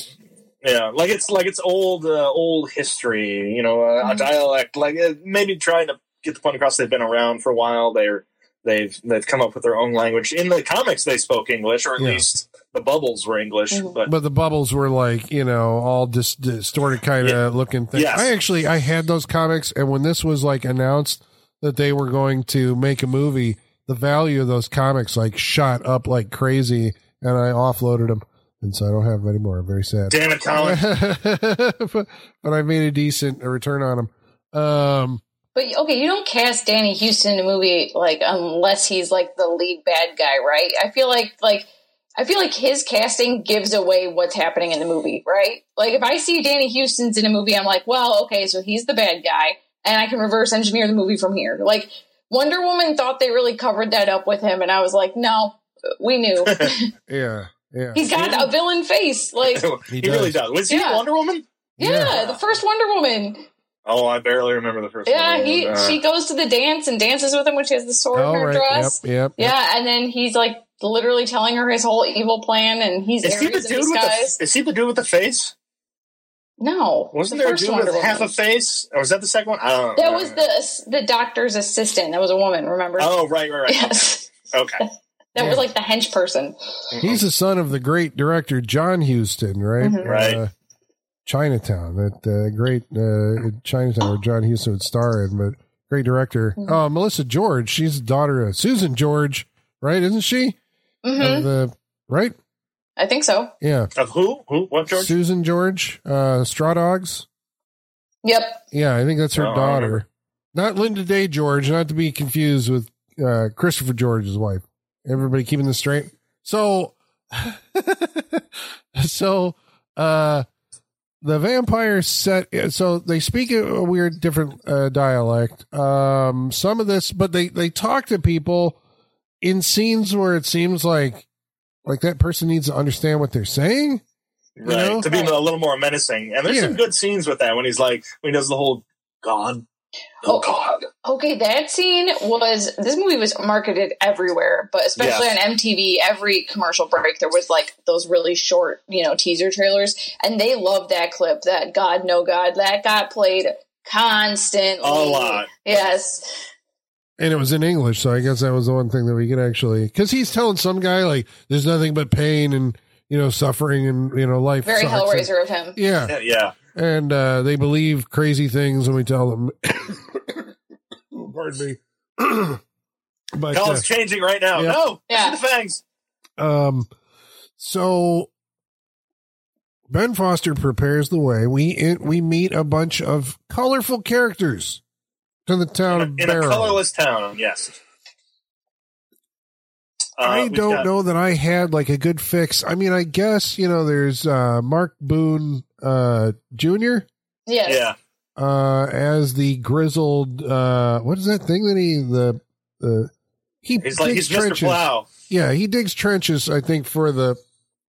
yeah, like it's like it's old uh, old history, you know, uh, a Mhm. dialect. Like uh, maybe trying to get the point across they've been around for a while. They're they've they've come up with their own language. In the comics, they spoke English, or at Yeah. least the bubbles were English. Mhm. But but the bubbles were like, you know, all dis- distorted kind of Yeah. looking things. Yes. I actually, I had those comics, and when this was like announced that they were going to make a movie, the value of those comics like shot up like crazy, and I offloaded them, and so I don't have them anymore. I'm very sad. damn it, Colin. but, but I made a decent return on them. Um, But okay, you don't cast Danny Huston in a movie like unless he's like the lead bad guy, right? I feel like like I feel like his casting gives away what's happening in the movie, right? Like if I see Danny Huston's in a movie, I'm like, well, okay, so he's the bad guy, and I can reverse engineer the movie from here. Like Wonder Woman thought they really covered that up with him, and I was like, no, we knew yeah, yeah. he's got a villain face. Like, he, He really does. does. Was he Yeah. Wonder Woman? yeah, the first Wonder Woman. Oh, I barely remember the first. Yeah, Wonder he Uh, she goes to the dance and dances with him when she has the sword in Oh, her right. dress. Yep, yep. Yeah, and then he's like literally telling her his whole evil plan, and he's is he the dude with the? Is he the dude with the face? no, Wasn't the there a dude Wonder with half a face? Or was that the second one? I don't know. That was the the doctor's assistant. That was a woman. Remember? Oh, right, right, right. yes, Okay. that Yeah. was like the hench person. He's the son of the great director John Huston, right? Mhm. Right. Uh, Chinatown, that uh, great uh, Chinatown where John Huston would star in, but great director. Mhm. Oh, Melissa George, she's the daughter of Susan George, right? Isn't she? hmm Of the right? I think so. Yeah, Of who? Who? What, George? Susan George, uh, Straw Dogs. Yep. Yeah, I think that's her Oh, daughter. Not Linda Day George, not to be confused with uh, Christopher George's wife. Everybody keeping this straight. So, so, uh, the vampire set, so they speak a, weird, different uh, dialect. Um, some of this, but they, they talk to people in scenes where it seems like, like that person needs to understand what they're saying. Right. know? To be a little more menacing. And there's Yeah. some good scenes with that when he's like, when he does the whole God. Oh. God. Okay, that scene was this movie was marketed everywhere, but especially Yes. on MTV. Every commercial break, there was like those really short, you know, teaser trailers, and they loved that clip. That God, no God, that got played constantly. A lot. Yes. And it was in English, so I guess that was the one thing that we could actually, because he's telling some guy like, "There's nothing but pain and you know suffering and you know life." Very sucks." Hellraiser of him. Yeah, Yeah. Yeah. and uh, they believe crazy things when we tell them. Pardon me. but Colin's changing right now. yeah. No. Yeah. see the fangs. uh, um, so Ben Foster prepares the way. We we meet a bunch of colorful characters to the town of In a, in a Barrow. colorless town, yes. Uh, I don't got- know that I had like a good fix. I mean, I guess you know, there's uh, Mark Boone uh, Jr. Yes. Yeah. Uh, as the grizzled. Uh, what is that thing that he the the he He's like, digs he's Mr. trenches. Plow. Yeah, he digs trenches. I think for the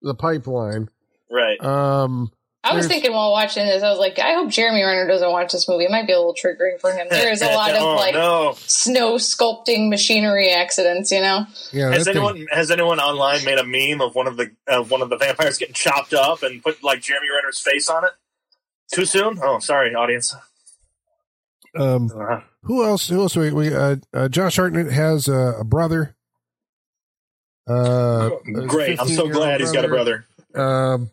the pipeline. Right. Um, I was thinking while watching this, I was like, I hope Jeremy Renner doesn't watch this movie. It might be a little triggering for him. There's a lot of oh, like no. snow sculpting machinery accidents, you know? yeah, Has that thing- anyone has anyone online made a meme of one of the of one of the vampires getting chopped up and put like Jeremy Renner's face on it? Too soon? Oh, sorry, audience. Um, Uh, who else? Who else? We, we uh, uh, Josh Hartnett has a, a brother. Uh, great. I'm so 15-year-old glad he's got a brother. Um,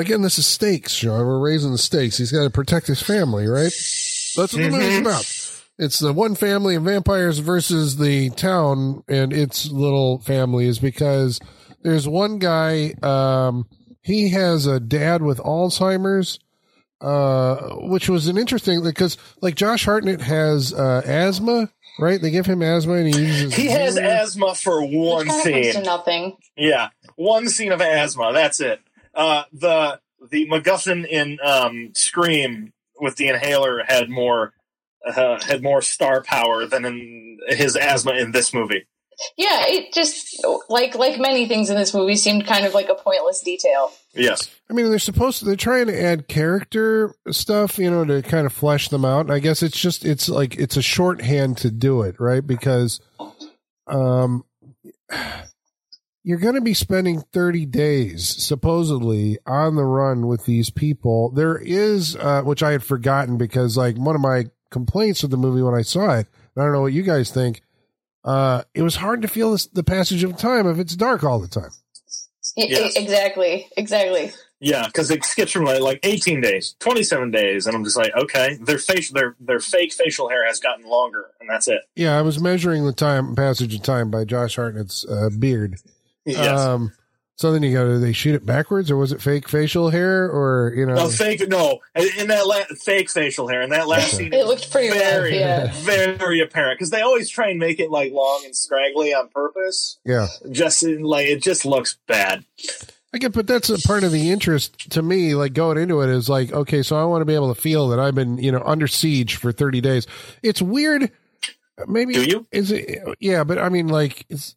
again, this is stakes, Sean. We're raising the stakes. He's got to protect his family, right? That's what the movie's Mhm. about. It's the one family of vampires versus the town and its little families because there's one guy, um, he has a dad with Alzheimer's, uh, which was an interesting because like Josh Hartnett has, uh, asthma, right? They give him asthma and he uses He has asthma for one Which kind of comes to scene. nothing. Yeah, one scene of asthma. That's it. Uh, the the MacGuffin in um, Scream with the inhaler had more uh, had more star power than in his asthma in this movie. Yeah, it just like like many things in this movie seemed kind of like a pointless detail. Yes. I mean, they're supposed to, they're trying to add character stuff, you know, to kind of flesh them out. I guess it's just, it's like, it's a shorthand to do it, right? Because, um, you're going to be spending 30 days supposedly on the run with these people. There is, uh, which I had forgotten because like one of my complaints with the movie when I saw it, I don't know what you guys think. Uh, it was hard to feel this, the passage of time if it's dark all the time. I- I- Yes. exactly, exactly. Yeah, because it skips from like, like 18 days, 27 days, and I'm just like, okay, their facial, their their fake facial hair has gotten longer, and that's it. Yeah, I was measuring the time passage of time by Josh Hartnett's uh, beard. Yes. Um, so then you go, do they shoot it backwards, or was it fake facial hair, or you know? no fake. No, in that la- fake facial hair in that last scene, It looked pretty rough, very, yeah. very apparent because they always try and make it like long and scraggly on purpose. yeah, Just in, like it just looks bad. I get, but that's a part of the interest to me. Like going into it is like, okay, so I want to be able to feel that I've been, you know, under siege for thirty days. It's weird. Maybe Do you? Is it? Yeah, but I mean, like, it's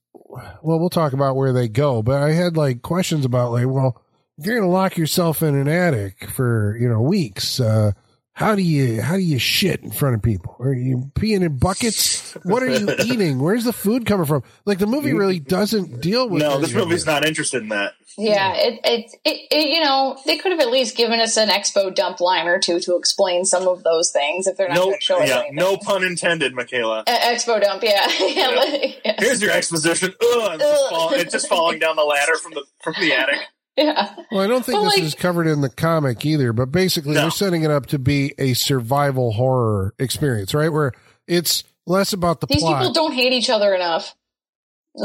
well, we'll talk about where they go. But I had like questions about like, well, if you're going to lock yourself in an attic for you know weeks, uh, how do you how do you shit in front of people? Are you peeing in buckets? What are you eating? Where's the food coming from? Like the movie really doesn't deal with. No, this movie's not interested in that. Yeah, it, it, it, it, you know, they could have at least given us an expo dump line or two to explain some of those things if they're not No, going to show us yeah, anything. no pun intended, Michaela. Uh, expo dump, yeah. yeah. yeah. Here's your exposition. Ugh, it's, just fall, it's just falling down the ladder from the from the attic. yeah. Well, I don't think But, this like- is covered in the comic either, but basically No. they're setting it up to be a survival horror experience, right? Where it's less about the These plot. people don't hate each other enough.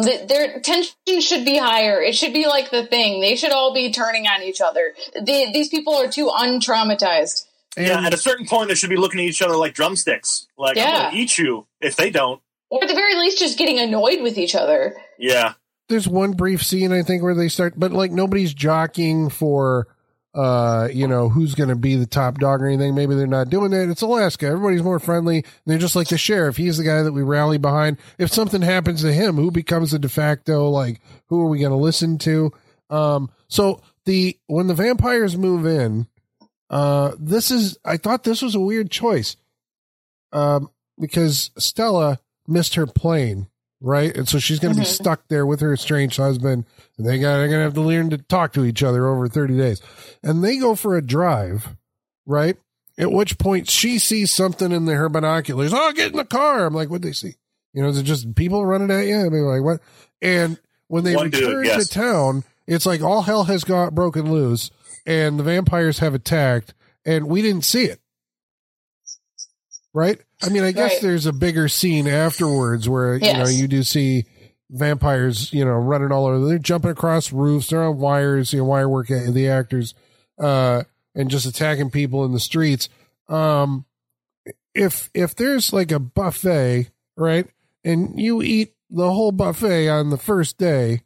Th- Their tension should be higher. It should be like the thing. They should all be turning on each other. The, these people are too untraumatized. and yeah, at a certain point, they should be looking at each other like drumsticks. Like, I'm going to eat you if they don't. Or at the very least, just getting annoyed with each other. Yeah. There's one brief scene I think where they start, but like nobody's jockeying for, uh, you know, who's going to be the top dog or anything. Maybe they're not doing that. It's Alaska. Everybody's more friendly. They're just like the sheriff. He's the guy that we rally behind. If something happens to him, who becomes the de facto? Like, who are we going to listen to? Um, so the when the vampires move in, uh, this is I thought this was a weird choice, um, because Stella missed her plane, right, and so she's going to be Mhm. stuck there with her estranged husband, and they got they're going to have to learn to talk to each other over thirty days, and they go for a drive, right. At which point she sees something in the, her binoculars. Oh, get in the car! I'm like, what they see? You know, is it just people running at you? I mean, like what? And when they One dude, return yes. to town, it's like all hell has got broken loose, and the vampires have attacked, and we didn't see it. Right? I mean, I guess Right. there's a bigger scene afterwards where you know you do see vampires, you know, running all over. They're jumping across roofs. They're on wires, you know, wire work the actors, uh, and just attacking people in the streets. Um, if if there's like a buffet, right, and you eat the whole buffet on the first day,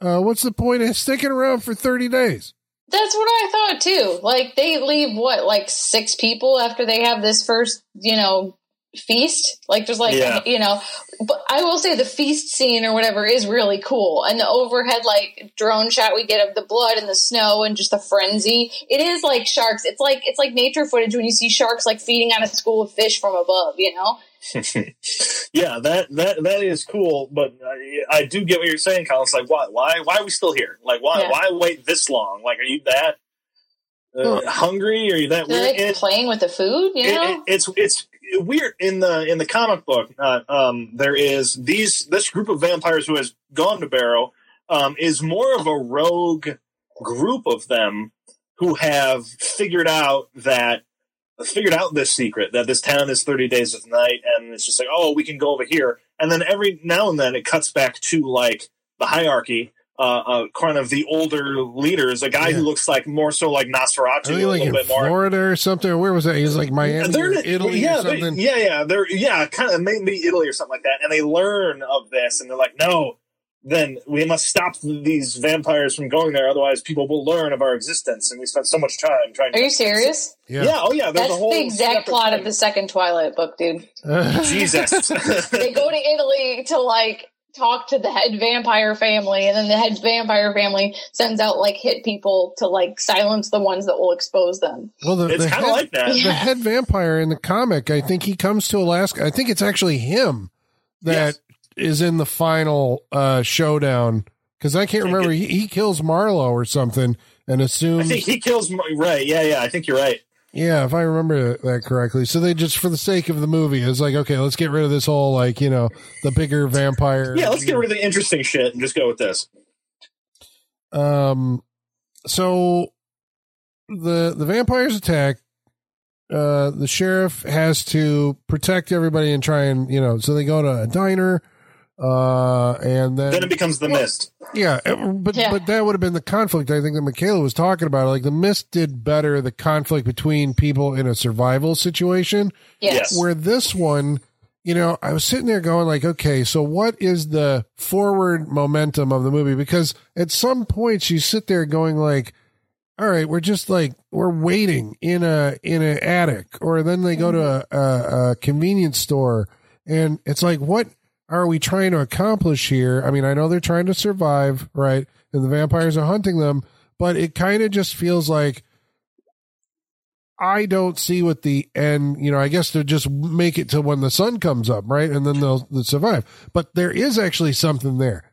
uh, what's the point of sticking around for thirty days? That's what I thought too. Like they leave what, like six people after they have this first, you know, feast. Like there's like, Yeah. you know, but I will say the feast scene or whatever is really cool, and the overhead like drone shot we get of the blood and the snow and just the frenzy. It is like sharks. It's like it's like nature footage when you see sharks like feeding on a school of fish from above. You know. yeah, that that that is cool, but I, I do get what you're saying, Colin. It's like, why, why, why are we still here? Like, why, Yeah. why wait this long? Like, are you that uh, hungry? Are you that They're weird? like It- playing with the food. You it- know. it- it's it's weird in the in the comic book. Uh, um, there is these this group of vampires who has gone to Barrow um, is more of a rogue group of them who have figured out that figured out this secret that this town is 30 days of night and it's just like oh we can go over here and then every now and then it cuts back to like the hierarchy uh, uh kind of the older leaders a guy Yeah. who looks like more so like I Nosferatu think a like little in bit more Florida or something. Where was that? He was like Miami, they're or in- Italy, yeah, or they- something. yeah, yeah, they're yeah, kind of maybe Italy or something like that, and they learn of this, and they're like, no, then we must stop these vampires from going there, otherwise people will learn of our existence, and we spent so much time trying. To Are to you serious? Yeah. oh yeah, there's That's a whole the exact plot thing. of the second Twilight book, dude. Jesus. They go to Italy to like talk to the head vampire family, and then the head vampire family sends out like hit people to like silence the ones that will expose them. well, the, it's the kind of like that. the head vampire in the comic, I think he comes to Alaska. I think it's actually him that is in the final uh, showdown because I can't remember. He, he kills Marlowe or something and I think he kills. Right? Yeah, yeah. I think you're right. Yeah, if I remember that correctly. So they just, for the sake of the movie, it's like, okay, let's get rid of this whole like you know the bigger vampire. Yeah, let's get rid of the interesting shit and just go with this. Um, so the the vampires attack. Uh, the sheriff has to protect everybody and try and you know. So they go to a diner, uh, and then, Then it becomes the mist. yeah, it- but Yeah. but that would have been the conflict. I think that Michaela was talking about. Like the mist did better the conflict between people in a survival situation Yes. Yes. where this one you know i was sitting there going like okay so what is the forward momentum of the movie because at some points you sit there going like all right we're just like we're waiting in a in an attic or then they go to a, a, a convenience store and it's like what are we trying to accomplish here i mean i know they're trying to survive right and the vampires are hunting them but it kind of just feels like I don't see what the end, you know, I guess they'll just make it to when the sun comes up, right? And then they'll, they'll survive. But there is actually something there.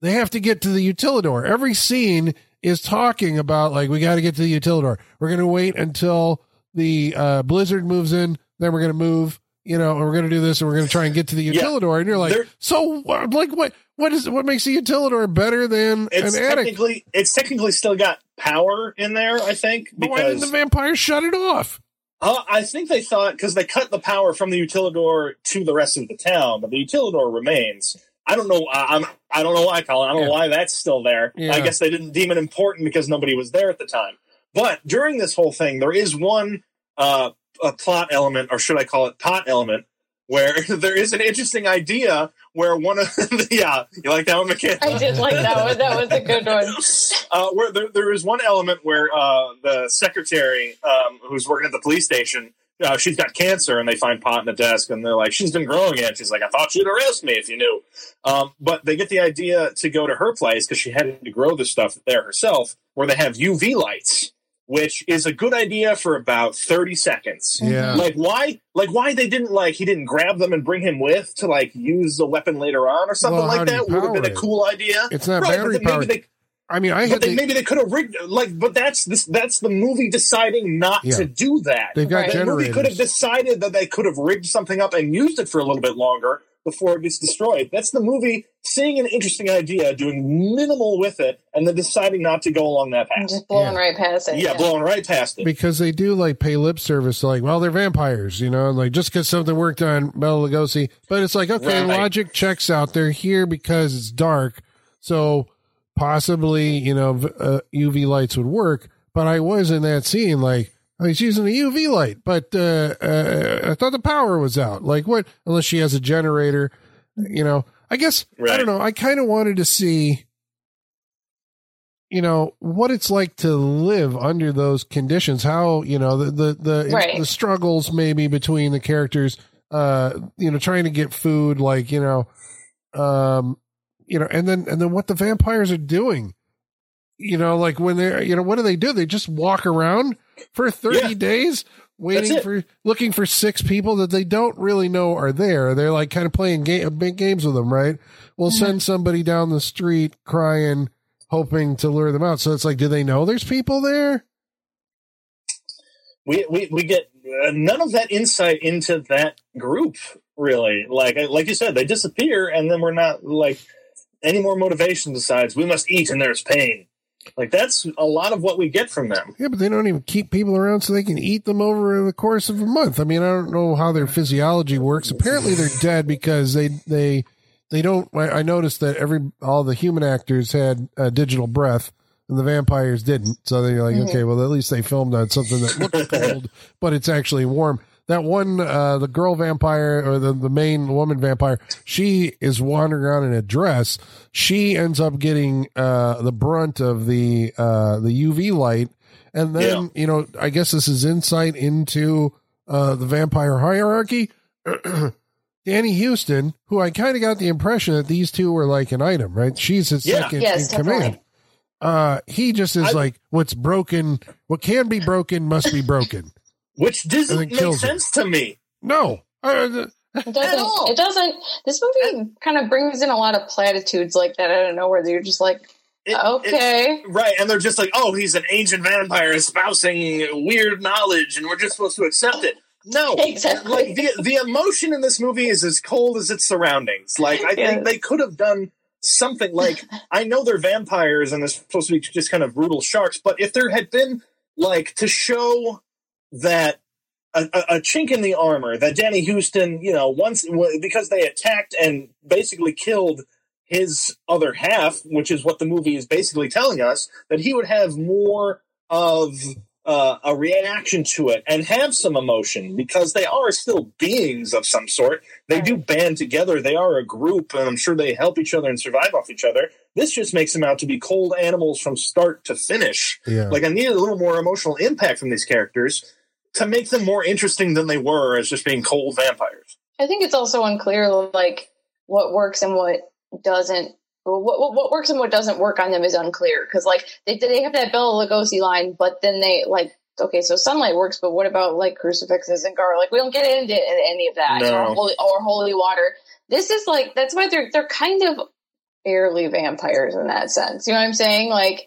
They have to get to the utilidor. Every scene is talking about like, we got to get to the utilidor. We're going to wait until the uh, blizzard moves in, then we're going to move, you know, we're going to do this and we're going to try and get to the Yeah. utilidor. And you're like, so uh, like what, what is, what makes the utilidor better than It's an attic? technically it's technically still got power in there. I think But why didn't the vampires shut it off? Uh, I think they thought because they cut the power from the utilidor to the rest of the town, but the utilidor remains. I don't know. I, I'm. I don't know why, Colin. I don't know why that's still there. Yeah. I guess they didn't deem it important because nobody was there at the time. But during this whole thing, there is one uh, a plot element, or should I call it pot element, where there is an interesting idea where one of the yeah, you like that one, Michaela? I did like that one. That was a good one. uh, where there, there is one element where uh, the secretary um, who's working at the police station, uh, she's got cancer, and they find pot in the desk, and they're like, "She's been growing it." She's like, "I thought you'd arrest me if you knew." Um, but they get the idea to go to her place because she had to grow this stuff there herself, where they have UV lights, which is a good idea for about thirty seconds. Yeah. Mm-hmm. Like why? Like why they didn't like he didn't grab them and bring him with to like use the weapon later on or something Well, like that would have been power a it? cool idea. It's not Right, but battery maybe powered. they- I mean, I but had they, the, maybe they could have rigged like, but that's this. That's the movie deciding not Yeah. to do that. they've got Right. the movie could have decided that they could have rigged something up and used it for a little bit longer before it gets destroyed. That's the movie seeing an interesting idea, doing minimal with it, and then deciding not to go along that path. just blowing Yeah. right past it. Yeah, blowing right past it. because they do like pay lip service like, well, they're vampires, you know, like just because something worked on Bela Lugosi, but it's like, okay, Right. logic checks out. They're here because it's dark, so possibly, you know, uh, UV lights would work. But I was in that scene like. Oh, He's using a UV light, but uh, uh, I thought the power was out. Like what? Unless she has a generator, you know. I guess I don't know. I kind of wanted to see you know what it's like to live under those conditions how you know the the the, Right. the struggles maybe between the characters uh you know trying to get food like you know um you know and then and then what the vampires are doing you know like when they're you know what do they do they just walk around for 30 Yeah. days waiting for looking for six people that they don't really know are there they're like kind of playing game, big games with them right we'll send somebody down the street crying hoping to lure them out so it's like do they know there's people there we we we get uh, none of that insight into that group really. Like like you said, they disappear, and then we're not like any more motivation besides we must eat and there's pain. Like that's a lot of what we get from them. Yeah, but they don't even keep people around so they can eat them over the course of a month. I mean, I don't know how their physiology works. Apparently, they're dead because they they they don't. I, I noticed that every all the human actors had a digital breath, and the vampires didn't. So they're like, mm-hmm. okay, well, at least they filmed on something that looks cold, but it's actually warm. That one, uh, the girl vampire or the, the main woman vampire, she is wandering around in a dress. She ends up getting uh, the brunt of the uh, the UV light, and then you know, I guess this is insight into uh, the vampire hierarchy. Danny Huston, who I kind of got the impression that these two were like an item, right? She's his Yeah. second Yes, in command. Uh, he just is I- like, what's broken, what can be broken must be broken. Which doesn't make kills her. sense to me. No, uh, It doesn't. all. It doesn't. This movie kind of brings in a lot of platitudes like that out of nowhere. That you're just like, It- it- okay, Right, and they're just like, oh, he's an ancient vampire espousing weird knowledge, and we're just supposed to accept it. No, Exactly. Like the the emotion in this movie is as cold as its surroundings. Like I Yeah. think they could have done something. Like I know they're vampires and they're supposed to be just kind of brutal sharks, but if there had been like to show that a, a, a chink in the armor that Danny Huston, you know, once because they attacked and basically killed his other half, which is what the movie is basically telling us, that he would have more of uh, a reaction to it and have some emotion because they are still beings of some sort. They do band together. They are a group, and I'm sure they help each other and survive off each other. This just makes them out to be cold animals from start to finish. yeah. Like I needed a little more emotional impact from these characters to make them more interesting than they were as just being cold vampires. I think it's also unclear like what works and what doesn't. What, what, what works and what doesn't work on them is unclear because like they they have that Bela Lugosi line, but then they like okay, so sunlight works, but what about like crucifixes and garlic? We don't get into any of that No. or holy or holy water. This is like that's why they're they're kind of barely vampires in that sense. You know what I'm saying? Like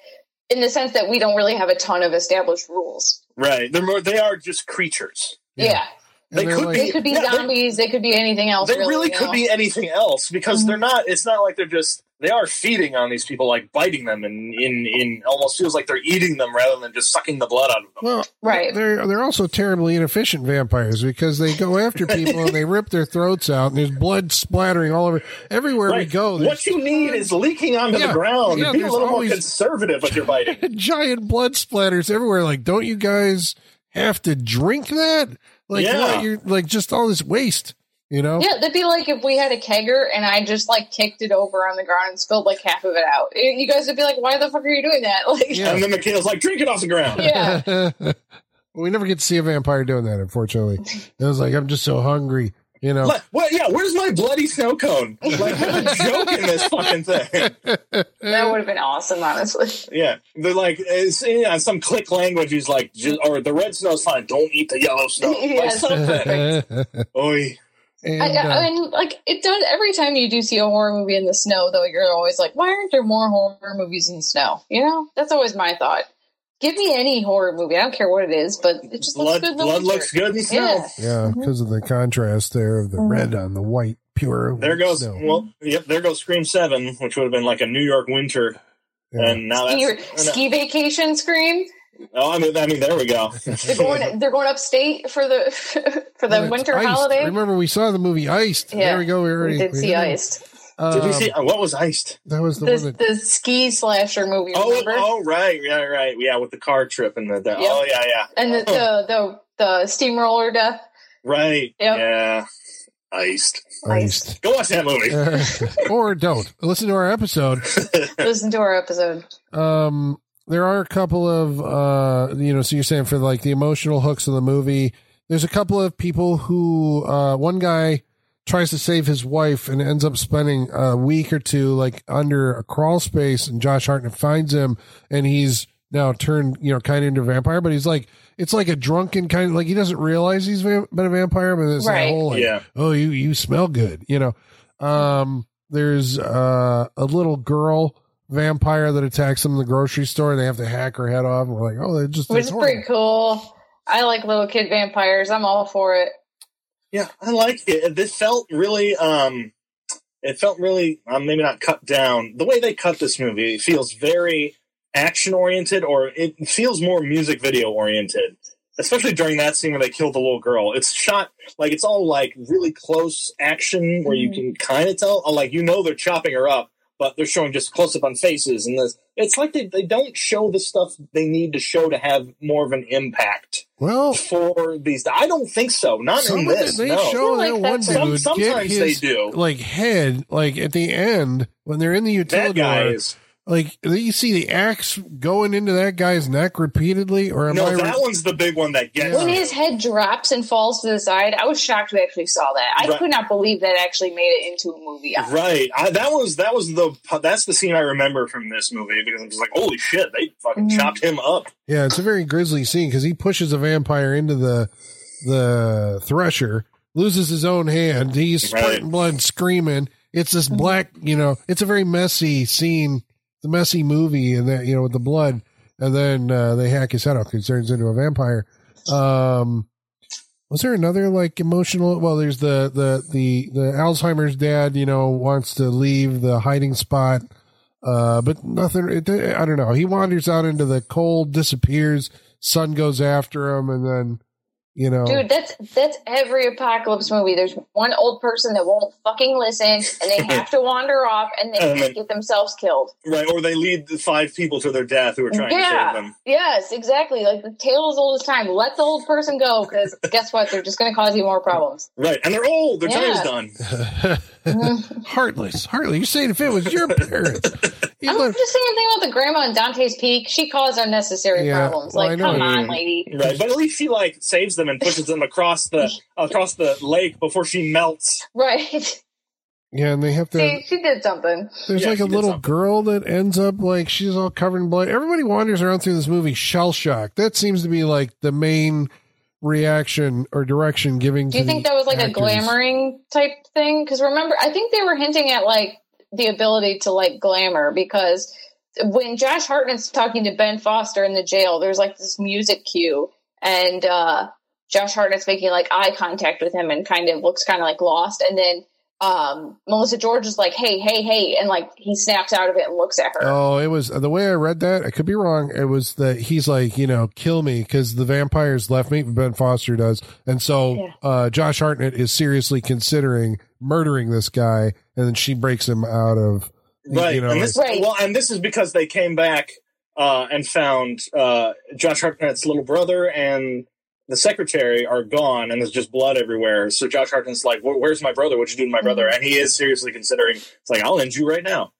in the sense that we don't really have a ton of established rules. Right. They're more, they are just creatures. Yeah. Yeah, they could like- they could be Yeah, zombies. They could be anything else. They really you could know? be anything else because they're mm-hmm. not. It's not like they're just. They are feeding on these people, like biting them, and in in almost feels like they're eating them rather than just sucking the blood out of them. Well, Right. They're they're also terribly inefficient vampires because they go after people and they rip their throats out and there's blood splattering all over everywhere we go. What you need is leaking onto Yeah, the ground. yeah, Be a little more conservative with your biting. giant blood splatters everywhere. Like, don't you guys have to drink that? Like, Yeah. what? You're like just all this waste. You know? Yeah, that'd be like if we had a kegger and I just like kicked it over on the ground and spilled like half of it out. You guys would be like, "Why the fuck are you doing that?" Like, Yeah. And then Michaela's like, drink it off the ground. yeah, we never get to see a vampire doing that, unfortunately. It was like, I'm just so hungry. You know? Like, well, yeah, where's my bloody snow cone? Like, have a joke in this fucking thing. that would have been awesome, honestly. Yeah, they're like, it's, yeah, some click language is like, just, or the red snow's fine, don't eat the yellow snow. Like Yes. something. Oy. And, I, uh, I mean, like it does every time you do see a horror movie in the snow, though. You're always like, "Why aren't there more horror movies in the snow?" You know, that's always my thought. Give me any horror movie. I don't care what it is, but it just looks good. in the blood winter. looks good in snow. Yeah. yeah, because of the contrast there of the red on the white, pure. There goes, snow. well, yep, there goes Scream 7, which would have been like a New York winter. Yeah. And now Ski, that's. ski vacation scream. Oh, I mean, I mean, there we go. They're going. They're going upstate for the for the It's winter Iced. holiday. Remember, we saw the movie Iced. Yeah. There we go. We already we did we see did it. iced. Did we Um, see, uh, what was iced? That was the, The, one that. the ski slasher movie. Oh, Remember? oh, right, yeah, right, yeah, with the car trip and the, the oh, yeah, yeah, And the, the the the steamroller death. right, Yep. yeah, iced. Iced. Go watch that movie. or don't listen to our episode. Listen to our episode. Um, there are a couple of uh, you know, so you're saying for like the emotional hooks of the movie. There's a couple of people who, uh, one guy tries to save his wife and ends up spending a week or two like under a crawl space, and Josh Hartnett finds him, and he's now turned you know kind of into a vampire, but he's like it's like a drunken kind of like he doesn't realize he's been a vampire, but it's that Right. whole like, Yeah. oh you you smell good, you know. Um, there's uh, a little girl vampire that attacks them in the grocery store and they have to hack her head off. And we're like, oh, they just Which it's is pretty cool. I like little kid vampires. I'm all for it. Yeah, I like it. This felt really, um, it felt really, um, maybe not cut down. The way they cut this movie feels very action oriented, or it feels more music video oriented. Especially during that scene where they kill the little girl. It's shot like it's all like really close action where you can kind of tell, like you know they're chopping her up, but they're showing just close up on faces and this. It's like they, they don't show the stuff they need to show to have more of an impact Well, for these. I don't think so. Not some in of this. they no. show I that feel one like dude that's- Some- get sometimes they do. like head like at the end when they're in the that guy utility is. Like you see the axe going into that guy's neck repeatedly or am No, I that one's the big one that gets. When me. his head drops and falls to the side, I was shocked we actually saw that. I Right. could not believe that actually made it into a movie. Right, I, that was that was the that's the scene I remember from this movie because I'm just like, holy shit, they fucking Mhm. chopped him up. Yeah, it's a very grisly scene because he pushes a vampire into the the thresher, loses his own hand. He's Right. spurting blood, screaming. It's this black, you know, it's a very messy scene, the messy movie, and that you know with the blood, and then uh, they hack his head off. He turns into a vampire. Um, was there another like emotional? Well, there's the the the the Alzheimer's dad. You know, wants to leave the hiding spot. Uh, but nothing. It, I don't know. He wanders out into the cold, disappears. Sun goes after him, and then you know, Dude, that's that's every apocalypse movie. There's one old person that won't fucking listen, and they have to wander off, and they And then- get themselves killed. Right, or they lead the five people to their death who are trying to save them. Yes, exactly. Like the tale as old as time. Let the old person go, because guess what? They're just going to cause you more problems. Right, and they're old. Their Yeah. time's done. Mm-hmm. heartless, heartless. You're saying if it was your parents, you I'm let- just saying the thing about the grandma in Dante's Peak. She caused unnecessary Yeah, problems. well, Like, come on, lady. Right, but at least she like saves them and pushes them across the across the lake before she melts. Right. yeah, and they have to. See, she did something. There's Yeah, like a little something. girl that ends up like she's all covered in blood. Everybody wanders around through this movie shell shocked. That seems to be like the main reaction or direction giving. Do you think that was like a glamoring type thing? Because remember, I think they were hinting at like the ability to like glamour because when Josh Hartnett's talking to Ben Foster in the jail, there's like this music cue, and uh, Josh Hartnett's making like eye contact with him and kind of looks kind of like lost, and then um, Melissa George is like, "Hey, hey, hey," and like he snaps out of it and looks at her. Oh, it was the way I read that. I could be wrong. It was that he's like, you know, kill me because the vampires left me. Ben Foster does, and so Yeah. uh, Josh Hartnett is seriously considering murdering this guy, and then she breaks him out of. Right, You know, and this Right. well, and this is because they came back uh, and found uh, Josh Hartnett's little brother and the secretary are gone, and there's just blood everywhere. So Josh Hartnett's like, "Where's my brother? What'd you do to my brother?" And he is seriously considering. It's like, "I'll end you right now."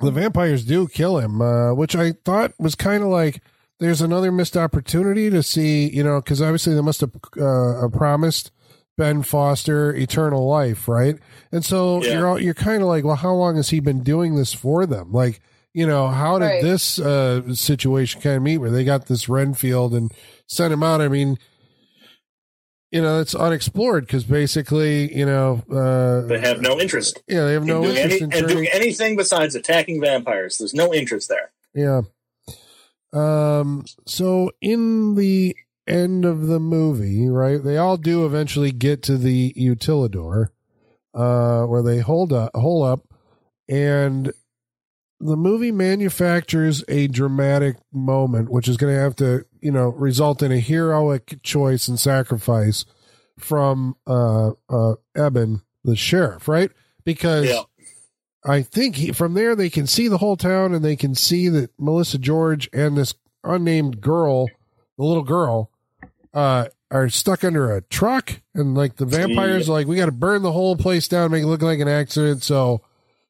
the vampires do kill him, uh, which I thought was kind of like there's another missed opportunity to see, you know, because obviously they must have uh, promised Ben Foster eternal life, right? And so Yeah. you're all, you're kind of like, well, how long has he been doing this for them? Like, you know, how did Right. this uh, situation kind of meet where they got this Renfield and sent him out? I mean. You know, it's unexplored because basically, you know, uh, They have no interest yeah, they have no doing, interest any, in and turning doing anything besides attacking vampires. There's no interest there. Yeah. Um. So in the end of the movie, right? They all do eventually get to the utilidor, uh, where they hold up, hold up, and the movie manufactures a dramatic moment, which is going to have to, you know, result in a heroic choice and sacrifice from uh, uh, Eben, the sheriff, right? Because Yeah. I think he, from there they can see the whole town and they can see that Melissa George and this unnamed girl, the little girl, uh, are stuck under a truck and like the vampires are like we got to burn the whole place down, make it look like an accident. So,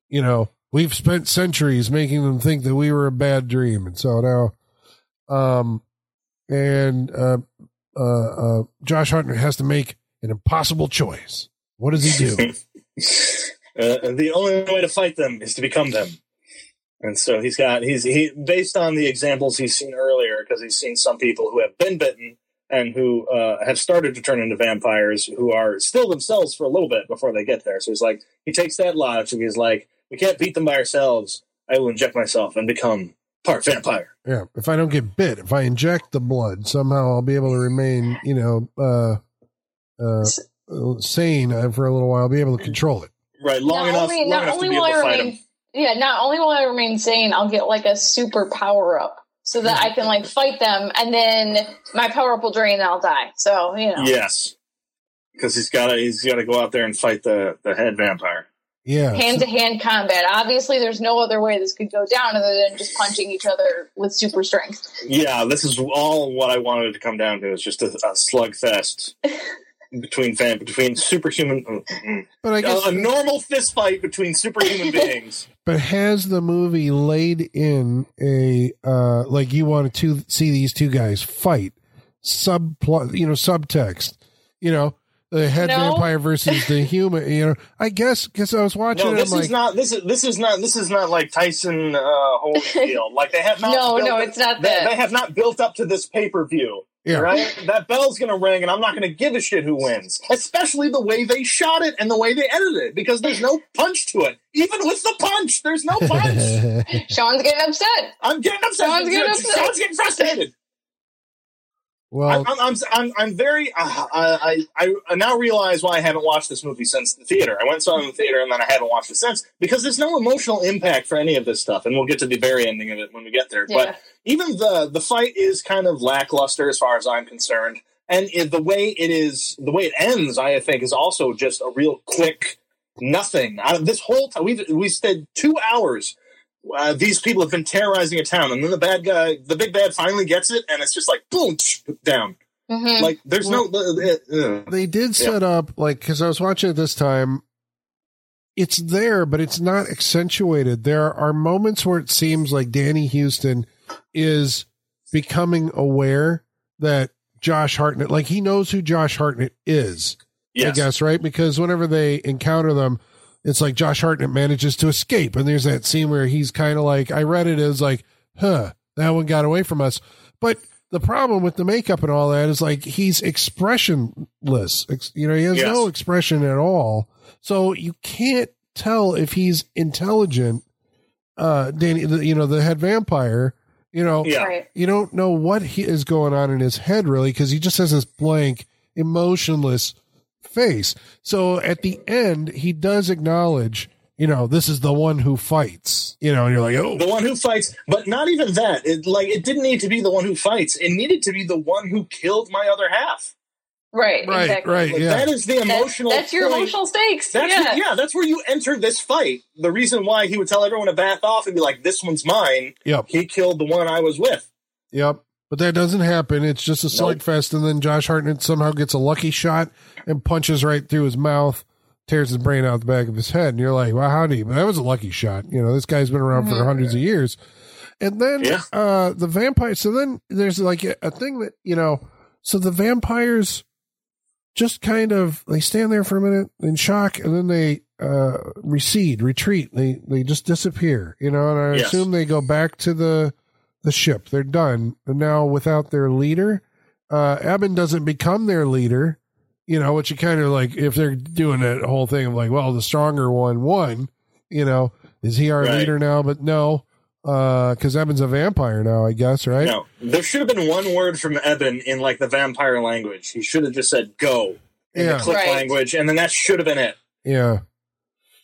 you know, we've spent centuries making them think that we were a bad dream, and so now, um, and uh, uh, uh, Josh Hartnett has to make an impossible choice. What does he do? Uh, the only way to fight them is to become them. And so he's got he's he based on the examples he's seen earlier because he's seen some people who have been bitten and who uh, have started to turn into vampires who are still themselves for a little bit before they get there. So he's like he takes that logic. He's like we can't beat them by ourselves. I will inject myself and become part vampire. Yeah. If I don't get bit, if I inject the blood, somehow I'll be able to remain, you know, uh, uh, sane uh, for a little while. I'll be able to control it. Right, long not enough, only, long not enough to only be will able I remain, him. yeah, not only will I remain sane, I'll get like a super power up so that I can like fight them, and then my power up will drain, and I'll die. So you know, Yes, because he's got to he's got to go out there and fight the the head vampire. Yeah. hand to hand combat. Obviously, there's no other way this could go down other than just punching each other with super strength. Yeah, this is all what I wanted to come down to. Is just a, a slugfest between fan between superhuman, mm, but I guess, a, a normal fist fight between superhuman beings. but has the movie laid in a, uh, like you wanted to see these two guys fight subplot, you know, subtext, you know, the head No. vampire versus the human, you know, I guess, cause I was watching No, it, this I'm is like, not this is this is not this is not like Tyson uh, Holyfield. Like they have not. No, built no, up- it's not they, that. They have not built up to this pay per view. yeah. Right, that bell's gonna ring, and I'm not gonna give a shit who wins. Especially the way they shot it and the way they edited it, because there's no punch to it. Even with the punch, there's no punch. Sean's getting upset. I'm getting upset. Sean's getting upset. Sean's getting frustrated. Well, I'm, I'm, I'm, I'm very. Uh, I, I, I now realize why I haven't watched this movie since the theater. I went and saw it in the theater, and then I haven't watched it since because there's no emotional impact for any of this stuff, and we'll get to the very ending of it when we get there. Yeah. But even the the fight is kind of lackluster as far as I'm concerned, and it, the way it is, the way it ends, I think, is also just a real quick nothing. Out of this whole time, we we spent two hours. Uh, these people have been terrorizing a town, and then the bad guy, the big bad, finally gets it, and it's just like boom, down. Mhm. Like there's no. Uh, uh, they did set up like because I was watching it this time. It's there, but it's not accentuated. There are moments where it seems like Danny Huston is becoming aware that Josh Hartnett, like he knows who Josh Hartnett is. Yes. I guess right because whenever they encounter them, it's like Josh Hartnett manages to escape, and there's that scene where he's kind of like I read it as like, huh, that one got away from us, but. The problem with the makeup and all that is like he's expressionless. Ex- You know, he has Yes. no expression at all. So you can't tell if he's intelligent. Uh, Danny, the, you know, the head vampire, you know, Yeah. You don't know what he is going on in his head really because he just has this blank, emotionless face. So at the end, he does acknowledge, you know, this is the one who fights. You know, and you're like, oh, The one who fights, but not even that. It like it didn't need to be the one who fights. It needed to be the one who killed my other half. Right. right, exactly. right, Like, yeah, That is the emotional. that's your point. emotional stakes. That's yeah. where- yeah, that's where you enter this fight. The reason why he would tell everyone to back off and be like, "This one's mine." yep, He killed the one I was with. yep. But that doesn't happen. It's just a Nope. slugfest, and then Josh Hartnett somehow gets a lucky shot and punches right through his mouth, tears his brain out the back of his head, and you're like, "Well, how do you?" But that was a lucky shot. You know, this guy's been around for Mhm. hundreds of years. And then Yeah. uh the vampire. So then there's like a, a thing that you know. So the vampires just kind of they stand there for a minute in shock, and then they uh recede, retreat. They they just disappear. You know, and I Yes. assume they go back to the the ship. They're done. And now without their leader, uh Eben doesn't become their leader. You know, which you kind of like if they're doing that whole thing of like, well, the stronger one won. You know, is he our Right. leader now? But no, because Eben's a vampire now, I guess, right? No, there should have been one word from Eben in like the vampire language. He should have just said "go" in Yeah. the click Right. language, and then that should have been it. Yeah.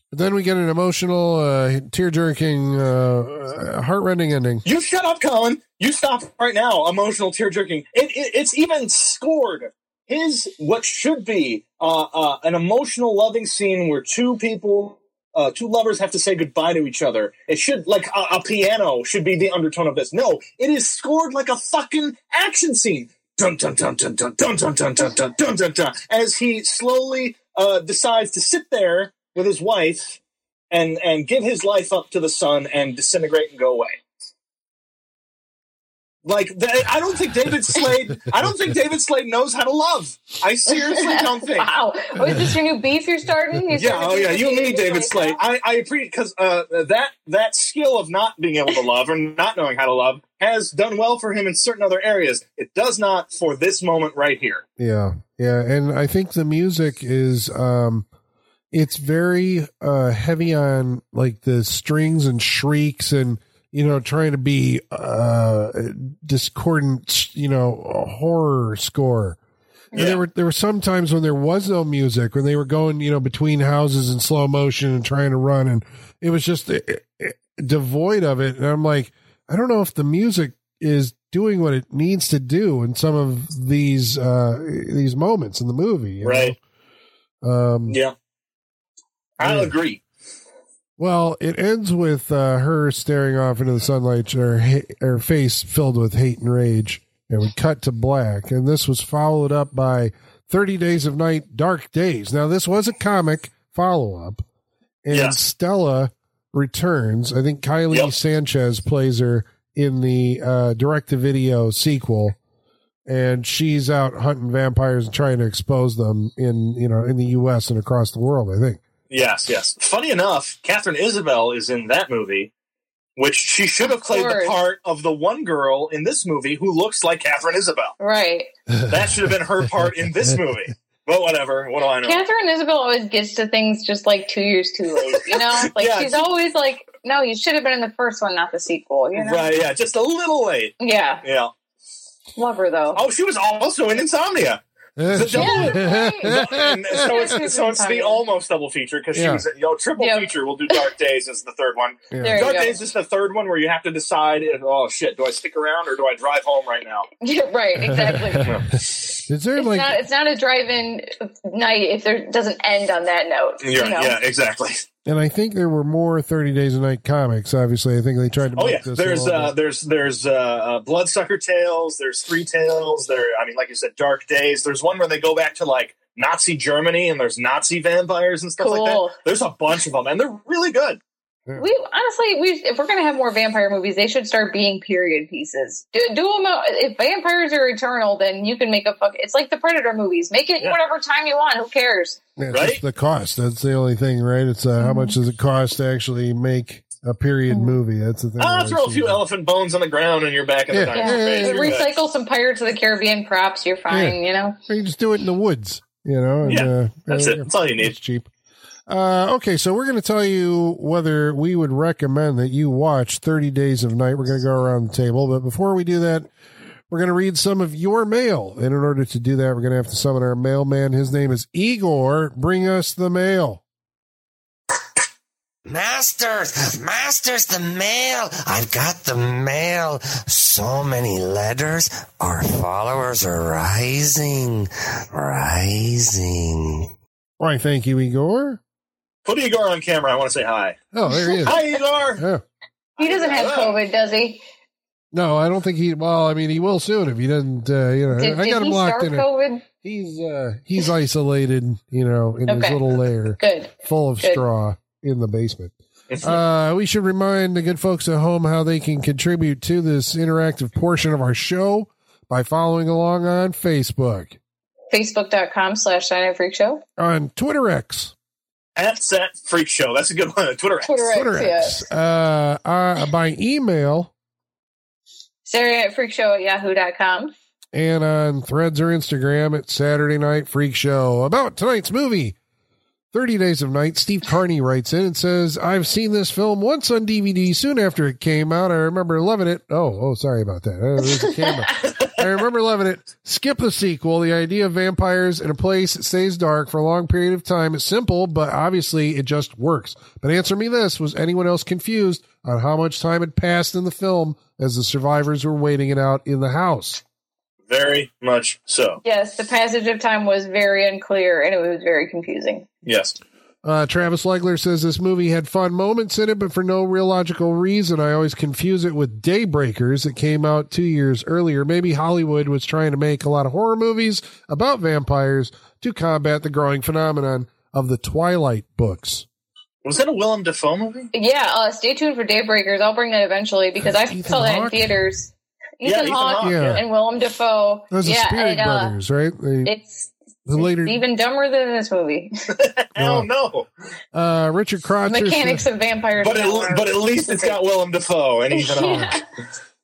But then we get an emotional, uh, tear jerking, uh, heart rending ending. You shut up, Colin. You stop right now. Emotional, tear jerking. It, it, it's even scored. His what should be uh, uh, an emotional, loving scene where two people, uh, two lovers, have to say goodbye to each other. It should like a, a piano should be the undertone of this. No, it is scored like a fucking action scene. Dun dun dun dun dun dun dun dun dun dun dun dun dun. As he slowly uh, decides to sit there with his wife and and give his life up to the sun and disintegrate and go away. Like th- I don't think David Slade. I don't think David Slade knows how to love. I seriously don't think. wow. Oh, is this your new beef you're starting? You're Yeah, starting oh yeah, you and me, David Slade. I, I appreciate because uh, that that skill of not being able to love or not knowing how to love has done well for him in certain other areas. It does not for this moment right here. Yeah. Yeah. And I think the music is, um, it's very, uh, heavy on like the strings and shrieks and, you know, trying to be uh discordant, you know, horror score. Yeah. there were there were some times when there was no music, when they were going, you know, between houses in slow motion and trying to run, and it was just eh, eh, devoid of it. And I'm like, I don't know if the music is doing what it needs to do in some of these uh these moments in the movie. you know? Right. Um, Yeah. I'll Yeah. agree. Well, it ends with uh, her staring off into the sunlight, her her face filled with hate and rage, and we cut to black. And this was followed up by Thirty Days of Night, Dark Days. Now, this was a comic follow up, and Yeah. Stella returns. I think Kiele Yep. Sanchez plays her in the uh, direct to video sequel. And she's out hunting vampires and trying to expose them in, you know, in the U.S. and across the world. I think. Yes, yes. Funny enough, Katharine Isabelle is in that movie, which she should have played the part of the one girl in this movie who looks like Katharine Isabelle. Right. That should have been her part in this movie. But whatever. What do I know? Katharine Isabelle always gets to things just like two years too late. You know, like Yeah. she's always like, "No, you should have been in the first one, not the sequel." You know? Right, yeah, just a little late. Yeah, Yeah. love her though. Oh, she was also in Insomnia. The double- and so it's so it's the almost double feature because she Yeah. was you know triple Yep. feature. We'll do Dark Days as the third one. Yeah. There you Dark go. Days is the third one where you have to decide. If, oh shit, do I stick around or do I drive home right now? Yeah, right, exactly. Is there It's like not. It's not a drive-in night if there doesn't end on that note. Yeah, you know? yeah, exactly. And I think there were more Thirty Days a Night comics. Obviously, I think they tried to. Oh make yeah, this there's a uh, bit- there's there's uh, uh, Bloodsucker Tales. There's Three Tales. There, I mean, like you said, Dark Days. There's one where they go back to like Nazi Germany and there's Nazi vampires and stuff like that. There's a bunch of them, and they're really good. We honestly, we if we're gonna have more vampire movies, they should start being period pieces. Do, do them out, if vampires are eternal, then you can make a fuck. It's like the Predator movies. Make it Yeah. whatever time you want. Who cares? Yeah, right? the cost. That's the only thing, right? It's uh, how much does it cost to actually make a period Mhm. movie? That's the thing. Ah, I throw a see. few elephant bones on the ground and you're back in Yeah. the Yeah, dinosaur phase. You're good. recycle some Pirates of the Caribbean props. You're fine. You know. Or you just do it in the woods, you know. And, Yeah, uh, That's uh, it. That's all you need. It's cheap. Uh, okay, so we're going to tell you whether we would recommend that you watch 30 Days of Night. We're going to go around the table, but before we do that, we're going to read some of your mail. And in order to do that, we're going to have to summon our mailman. His name is Igor. Bring us the mail. Masters, masters, the mail. I've got the mail. So many letters. Our followers are rising, rising. Why, thank you, Igor. Put Igor on camera. I want to say hi. Oh, there he is. Hi, Igor. Yeah. He doesn't have Hello. COVID, does he? No, I don't think he. Well, I mean, he will soon if he doesn't. Uh, you know, Did, I did got him he locked start in. A, COVID? he's uh, he's isolated. You know, in his little lair, Good. full of Good. straw in the basement. Uh, we should remind the good folks at home how they can contribute to this interactive portion of our show by following along on Facebook, Facebook.com slash Sign Up Freak Show. on Twitter X, At Set Freak Show. That's a good one. Twitter. X. Twitter X, Twitter yeah. Uh, uh, by email, Saturday Night Freak Show at yahoo.com. and on Threads or Instagram at Saturday Night Freak Show. About tonight's movie, 30 Days of Night, Steve Carney writes in and says, I've seen this film once on DVD soon after it came out. I remember loving it. Oh, oh, sorry about that. There's a camera. I remember loving it. Skip the sequel. The idea of vampires in a place that stays dark for a long period of time is simple, but obviously it just works. But answer me this was anyone else confused on how much time had passed in the film as the survivors were waiting it out in the house? Very much so. Yes, the passage of time was very unclear and it was very confusing. Yes. Uh, Travis Legler says this movie had fun moments in it, but for no real logical reason. I always confuse it with Daybreakers that came out two years earlier. Maybe Hollywood was trying to make a lot of horror movies about vampires to combat the growing phenomenon of the Twilight books. Was that a Willem Dafoe movie? Yeah, uh, stay tuned for Daybreakers. I'll bring that eventually because I Ethan saw that in Hawke? theaters. Yeah, Ethan Ethan Hawke Hawke, yeah. and Willem Dafoe. Those are yeah, Spierig and, uh, Brothers, right? They, It's, the later, it's even dumber than this movie. Hell no. uh, Richard Krotzer. Mechanics says- of vampires. But now at, but at least it's got Willem Dafoe and Ethan Yeah. Hawke.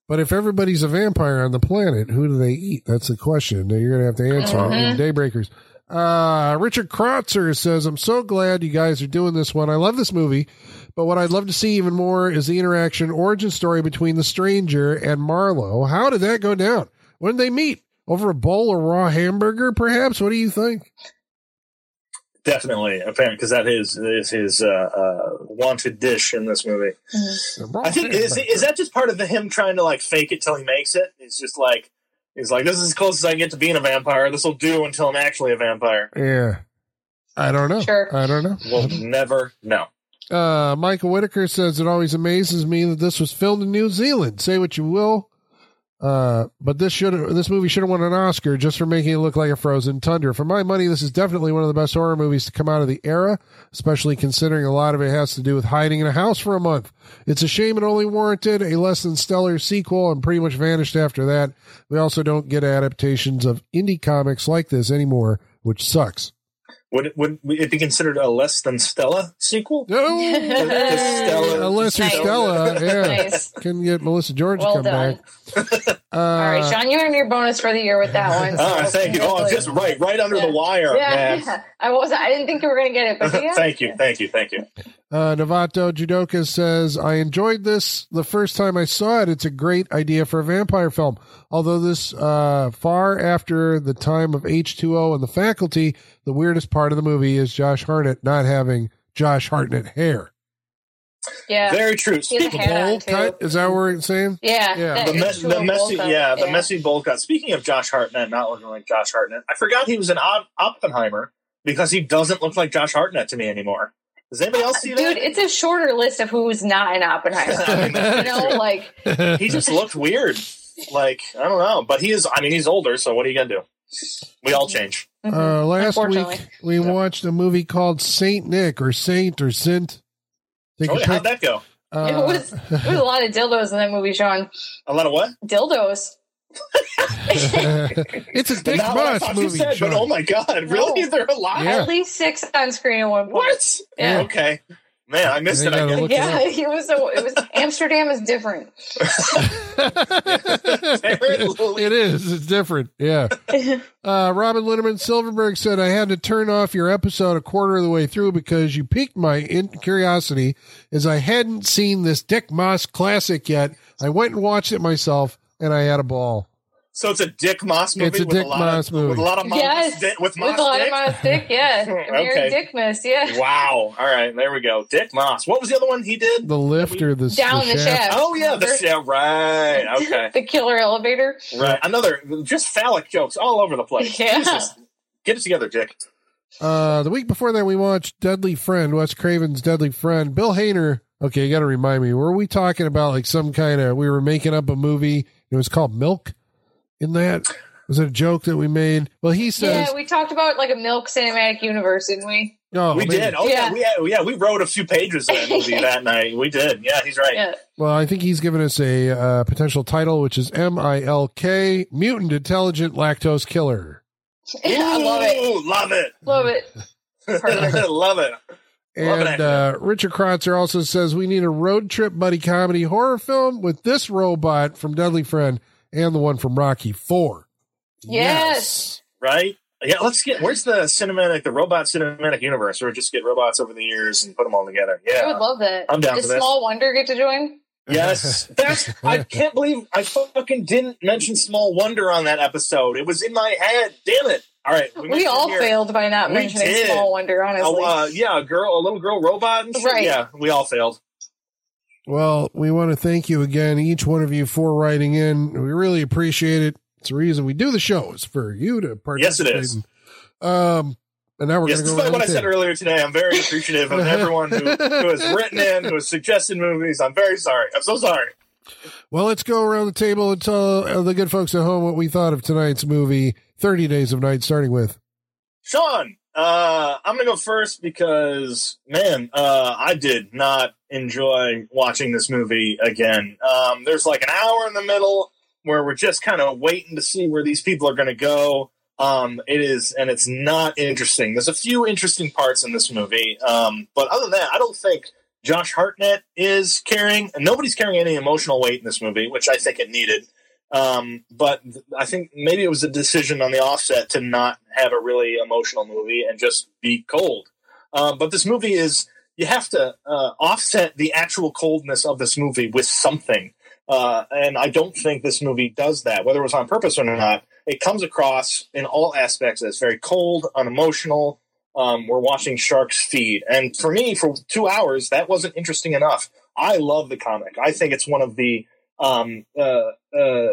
but if everybody's a vampire on the planet, who do they eat? That's the question that you're going to have to answer Mhm. in Daybreakers. Uh, Richard Krotzer says, I'm so glad you guys are doing this one. I love this movie, but what I'd love to see even more is the interaction origin story between the stranger and Marlowe. How did that go down? When did they meet? Over a bowl of raw hamburger, perhaps? What do you think? Definitely, apparently, because that is is his uh, uh, wanted dish in this movie. I think is is that just part of the, him trying to like fake it till he makes it? He's just like he's like this is as close as I can get to being a vampire. This will do until I'm actually a vampire. Yeah. I don't know. Sure. I don't know. We'll never know. Uh, Michael Whitaker says it always amazes me that this was filmed in New Zealand. Say what you will, uh, but this should this movie should have won an Oscar just for making it look like a frozen tundra. For my money, this is definitely one of the best horror movies to come out of the era, especially considering a lot of it has to do with hiding in a house for a month. It's a shame it only warranted a less than stellar sequel and pretty much vanished after that. We also don't get adaptations of indie comics like this anymore, which sucks. Would it, would it be considered a less than Stella sequel? No, Stella- unless you're Nice. Stella, yeah, Nice. can get Melissa George Well to come done. back. Uh, All right, Sean, you earned your bonus for the year with that one. So thank you. Oh, just right, right under Yeah. the wire, Yeah, man. yeah. I was. I didn't think you were going to get it, but yeah. thank you, thank you, thank you. Uh, Navato Judoka says, I enjoyed this the first time I saw it. It's a great idea for a vampire film. Although this, uh, far after the time of H2O and the faculty, the weirdest part of the movie is Josh Hartnett not having Josh Hartnett hair. Yeah. Very true. He has a Speaking on, Bowl cut? Is that what we're saying? Yeah. Yeah. the, me- the of messy, yeah, the messy bowl cut. Speaking of Josh Hartnett not looking like Josh Hartnett, I forgot he was in Op- Oppenheimer because he doesn't look like Josh Hartnett to me anymore. Does anybody else see Dude, that? Dude, it's a shorter list of who's not in Oppenheimer. you know, like he just looked weird. Like I don't know, but he is. I mean, he's older, so what are you gonna do? We all change. Uh, last week, we watched a movie called Saint Nick or Saint or Sint. Take Oh, yeah, how'd that go? Uh, it was there was a lot of dildos in that movie, Sean. A lot of what? Dildos. it's a Dick Not I Moss thought you movie. said, Sean. but oh my god, really? No. They're alive? Yeah. At least six on screen at one point. What? Yeah. Okay. Man, I missed You it. I guess. look it Yeah, it was so it was Amsterdam is different. it is. It's different. Yeah. Uh, Robin Linneman Silverberg said, I had to turn off your episode a quarter of the way through because you piqued my in- curiosity as I hadn't seen this Dick Maas classic yet. I went and watched it myself and I had a ball. So it's a Dick Maas movie It's a with Dick a lot Moss of movie. with a lot of Moss yes, di- with Moss a lot Dick? of Moss Dick. Yeah, Mary Okay. Dickmas. Yeah, Wow. All right, there we go. Dick Moss. What was the other one he did? The lift or the, down the, shaft. Oh yeah, the yeah, right. Okay. the killer elevator. right. Another just phallic jokes all over the place. Yeah. Jesus. Get it together, Dick. Uh, the week before that, we watched Deadly Friend, Wes Craven's Deadly Friend. Bill Hader. Okay, you got to remind me. Were we talking about like some kind of? We were making up a movie. It was called Milk. In that, was it a joke that we made? Well, he says, yeah, we talked about like a milk cinematic universe, didn't we? "Oh, we maybe- did. Oh yeah. Yeah. we had, yeah we wrote a few pages of that movie that night. We did. Yeah, he's right. Yeah. Well, I think he's given us a uh, potential title, which is M I L K, Mutant Intelligent Lactose Killer. I love it. Love it. Love it. Love it. Love an And uh, Richard Krotzer also says we need a road trip buddy comedy horror film with this robot from Deadly Friend and the one from Rocky Four. Yes. Right? Yeah, let's get where's the cinematic the robot cinematic universe or just get robots over the years and put them all together. Yeah, I would love that. I'm down Does for this. Small Wonder get to join? Yes. That's I can't believe I fucking didn't mention Small Wonder on that episode. It was in my head. Damn it. All right. We, mentioned all here. failed by not We mentioning did. Small Wonder, honestly. Oh, uh, yeah, a girl, a little girl robot and shit. Right. Yeah, we all failed. Well, we want to thank you again, each one of you, for writing in. We really appreciate it. It's the reason we do the show is for you to Yes, it participate. is. in. Um, and now we're Yes, going to go what I said earlier today, I'm very appreciative of everyone who, who has written in, who has suggested movies. I'm very sorry. I'm so sorry. Well, let's go around the table and tell uh, the good folks at home what we thought of tonight's movie, 30 Days of Night, starting with. Sean, uh, I'm gonna go first because man, uh, I did not enjoy watching this movie again. Um, there's like an hour in the middle where we're just kind of waiting to see where these people are gonna go. Um, it is, and it's not interesting. There's a few interesting parts in this movie, um, but other than that, I don't think Josh Hartnett is carrying, nobody's carrying any emotional weight in this movie, which I think it needed. Um, but I think maybe it was a decision on the offset to not have a really emotional movie and just be cold. Um, but this movie is you have to uh, offset the actual coldness of this movie with something. Uh, and I don't think this movie does that, whether it was on purpose or not. It comes across in all aspects as very cold, unemotional. Um, we're watching sharks feed, and for me, for two hours, that wasn't interesting enough. I love the comic. I think it's one of the um, uh, uh,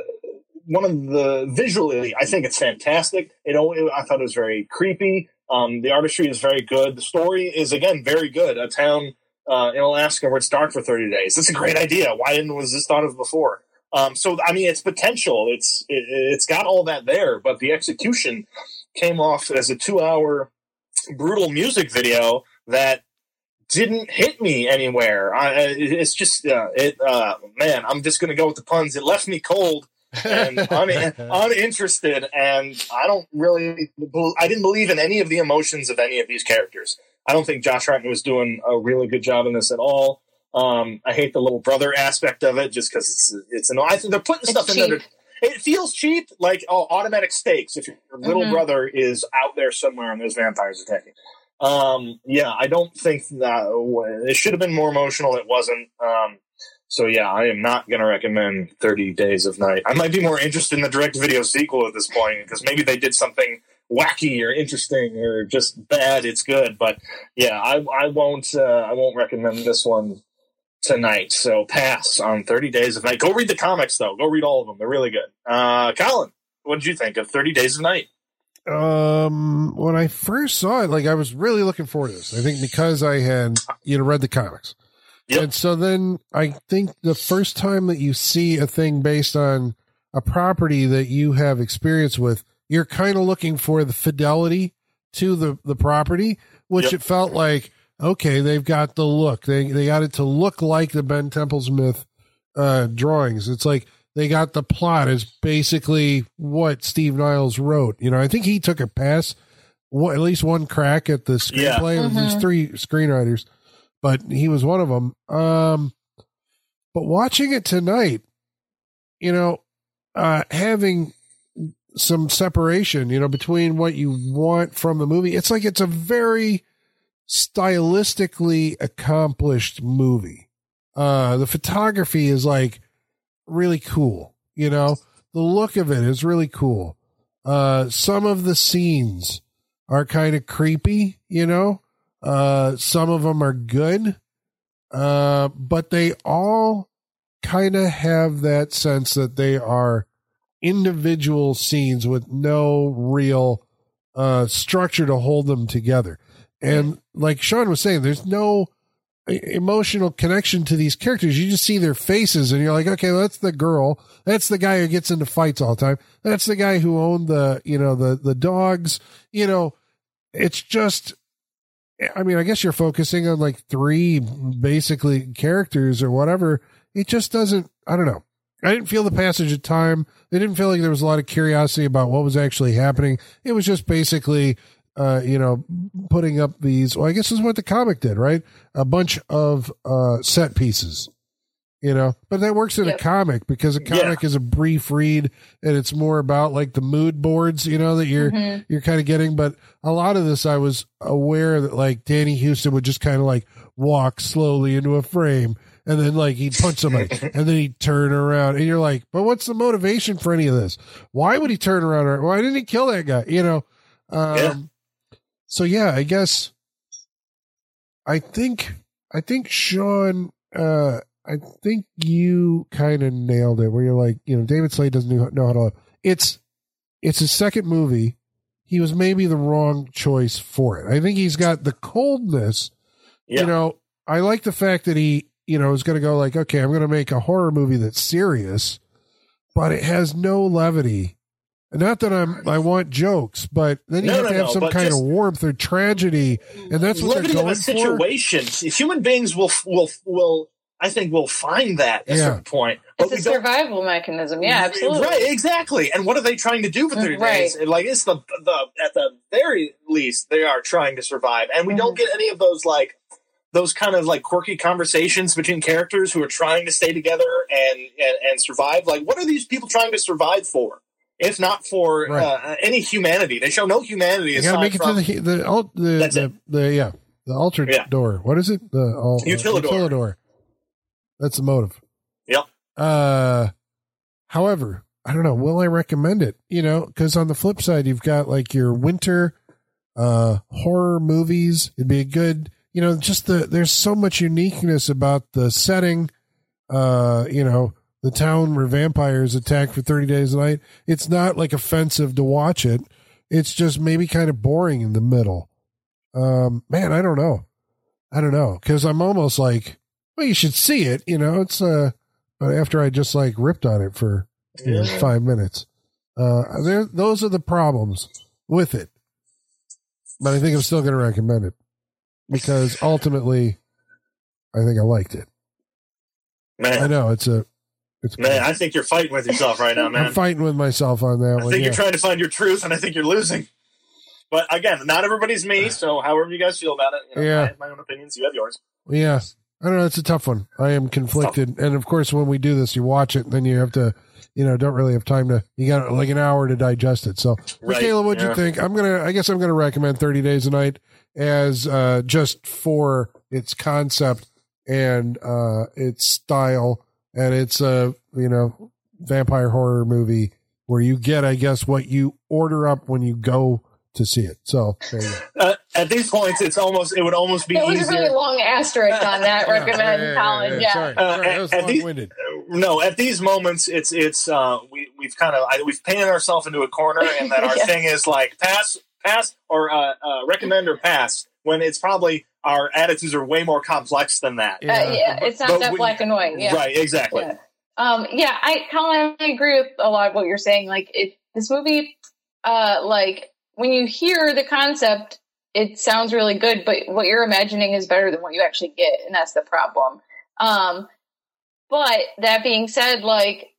one of the visually. I think it's fantastic. It, I thought it was very creepy. Um, the artistry is very good. The story is again very good. A town uh, in Alaska where it's dark for 30 days. That's a great idea. Why didn't was this thought of before? Um, so I mean, it's potential. It's it, it's got all that there, but the execution came off as a two-hour brutal music video that didn't hit me anywhere. I, it's just uh, it. Uh, man, I'm just to go with the puns. It left me cold and un- uninterested, and I don't really. I didn't believe in any of the emotions of any of these characters. I don't think Josh Hartnett was doing a really good job in this at all. Um, I hate the little brother aspect of it just because it's it's an. I think they're putting stuff in there. It feels cheap, like oh, automatic stakes. If your little mm-hmm. brother is out there somewhere and there's vampires attacking. Um, yeah, I don't think that it should have been more emotional. It wasn't. Um, so yeah, I am not going to recommend 30 Days of Night. I might be more interested in the direct video sequel at this point because maybe they did something wacky or interesting or just bad. It's good, but yeah, I, I won't. Uh, I won't recommend this one tonight. So pass on 30 Days of Night. Go read the comics though. Go read all of them. They're really good. Uh, Colin, what did you think of 30 Days of Night? Um, when I first saw it, like I was really looking forward to this. I think because I had you know read the comics, yep. and so then I think the first time that you see a thing based on a property that you have experience with, you're kind of looking for the fidelity to the the property, which yep. it felt like okay, they've got the look. They they got it to look like the Ben Templesmith uh, drawings. It's like they got the plot is basically what Steve Niles wrote. You know, I think he took a pass, at least one crack at the screenplay. Yeah. Mm-hmm. There's three screenwriters, but he was one of them. Um, but watching it tonight, you know, uh, having some separation, you know, between what you want from the movie, it's like it's a very stylistically accomplished movie. Uh, the photography is like really cool. You know, the look of it is really cool. Uh, some of the scenes are kind of creepy, you know, uh, some of them are good. Uh, but they all kind of have that sense that they are individual scenes with no real, uh, structure to hold them together. And like Sean was saying, there's no emotional connection to these characters. You just see their faces and you're like, okay, well, that's the girl. That's the guy who gets into fights all the time. That's the guy who owned the, you know, the, the dogs, you know, it's just, I mean, I guess you're focusing on like three basically characters or whatever. It just doesn't, I don't know. I didn't feel the passage of time. It didn't feel like there was a lot of curiosity about what was actually happening. It was just basically uh, you know, putting up these. Well, I guess is what the comic did, right? A bunch of uh, set pieces, you know. But that works in yep. a comic because a comic yeah. is a brief read and it's more about like the mood boards, you know, that you're mm-hmm. you're kind of getting. But a lot of this, I was aware that like Danny Huston would just kind of like walk slowly into a frame. And then, like, he'd punch somebody, and then he'd turn around, and you're like, "But what's the motivation for any of this? Why would he turn around? Why didn't he kill that guy?" You know, um, yeah so yeah, I guess I think I think Sean uh I think you kind of nailed it where you're like, you know, David Slade doesn't know how to it's it's his second movie. He was maybe the wrong choice for it. I think he's got the coldness. Yeah. You know, I like the fact that he, you know, is going to go like, okay, I'm going to make a horror movie that's serious, but it has no levity not that I'm I want jokes, but then you no, have no, to have no, some kind of warmth or tragedy, and that's what they're going of a situation. For. Human beings will will will I think we'll find that at yeah. a certain point. But it's a survival mechanism. Yeah, absolutely. Right, exactly. And what are they trying to do for 30 right. days? Like it's the the at the very least they are trying to survive. And we mm-hmm. don't get any of those like those kind of like quirky conversations between characters who are trying to stay together and and, and survive. Like, what are these people trying to survive for? If not for Right. uh, any humanity, they show no humanity. You gotta aside make it to from, the the the, the, the yeah the altar Yeah. door. What is it? The al- uh, Utilidor. utilidor. That's the motive. Yep. Uh, however, I don't know. Will I recommend it? You know, because on the flip side, you've got like your winter uh horror movies. It'd be a good. You know, just the there's so much uniqueness about the setting. Uh, you know, the town where vampires attack for 30 days a night. It's not like offensive to watch it. It's just maybe kind of boring in the middle. Um, man, I don't know. I don't know. Cause I'm almost like, well, you should see it, you know, it's, uh, but after I just like ripped on it for you know, five minutes, uh, there, those are the problems with it. But I think I'm still going to recommend it because ultimately I think I liked it. Man, I know it's a, it's, Man, I think you're fighting with yourself right now, man. I'm fighting with myself on that I one. think Yeah. you're trying to find your truth, and I think you're losing. But again, not everybody's me, so however you guys feel about it, you know, Yeah. I have my own opinions. You have yours. Yeah. I don't know. It's a tough one. I am conflicted. And of course, when we do this, you watch it, then you have to, you know, don't really have time to, you got like an hour to digest it. So, Right, Michaela, what'd yeah. you think? I'm going to, I guess I'm going to recommend 30 Days a Night as uh, just for its concept and uh, its style. And it's a, you know, vampire horror movie where you get, I guess, what you order up when you go to see it. So, there you go. Uh, at these points, it's almost it would almost be It was a easier. really long asterisk on that. recommend Yeah, yeah, Colin. yeah, Yeah. Sorry, Uh, sorry, that was at- at long-winded. no, at these moments, it's it's uh, we we've kind of we've painted ourselves into a corner, and that our Yeah. thing is like pass, pass, or uh, uh, recommend or pass. When it's probably our attitudes are way more complex than that. Uh, yeah, it's not But that we- black and white. Yeah. Right, exactly. Yeah. Um, yeah, I Colin, I agree with a lot of what you're saying. Like it, this movie, uh, like when you hear the concept, it sounds really good, but what you're imagining is better than what you actually get, and that's the problem. Um, but that being said, like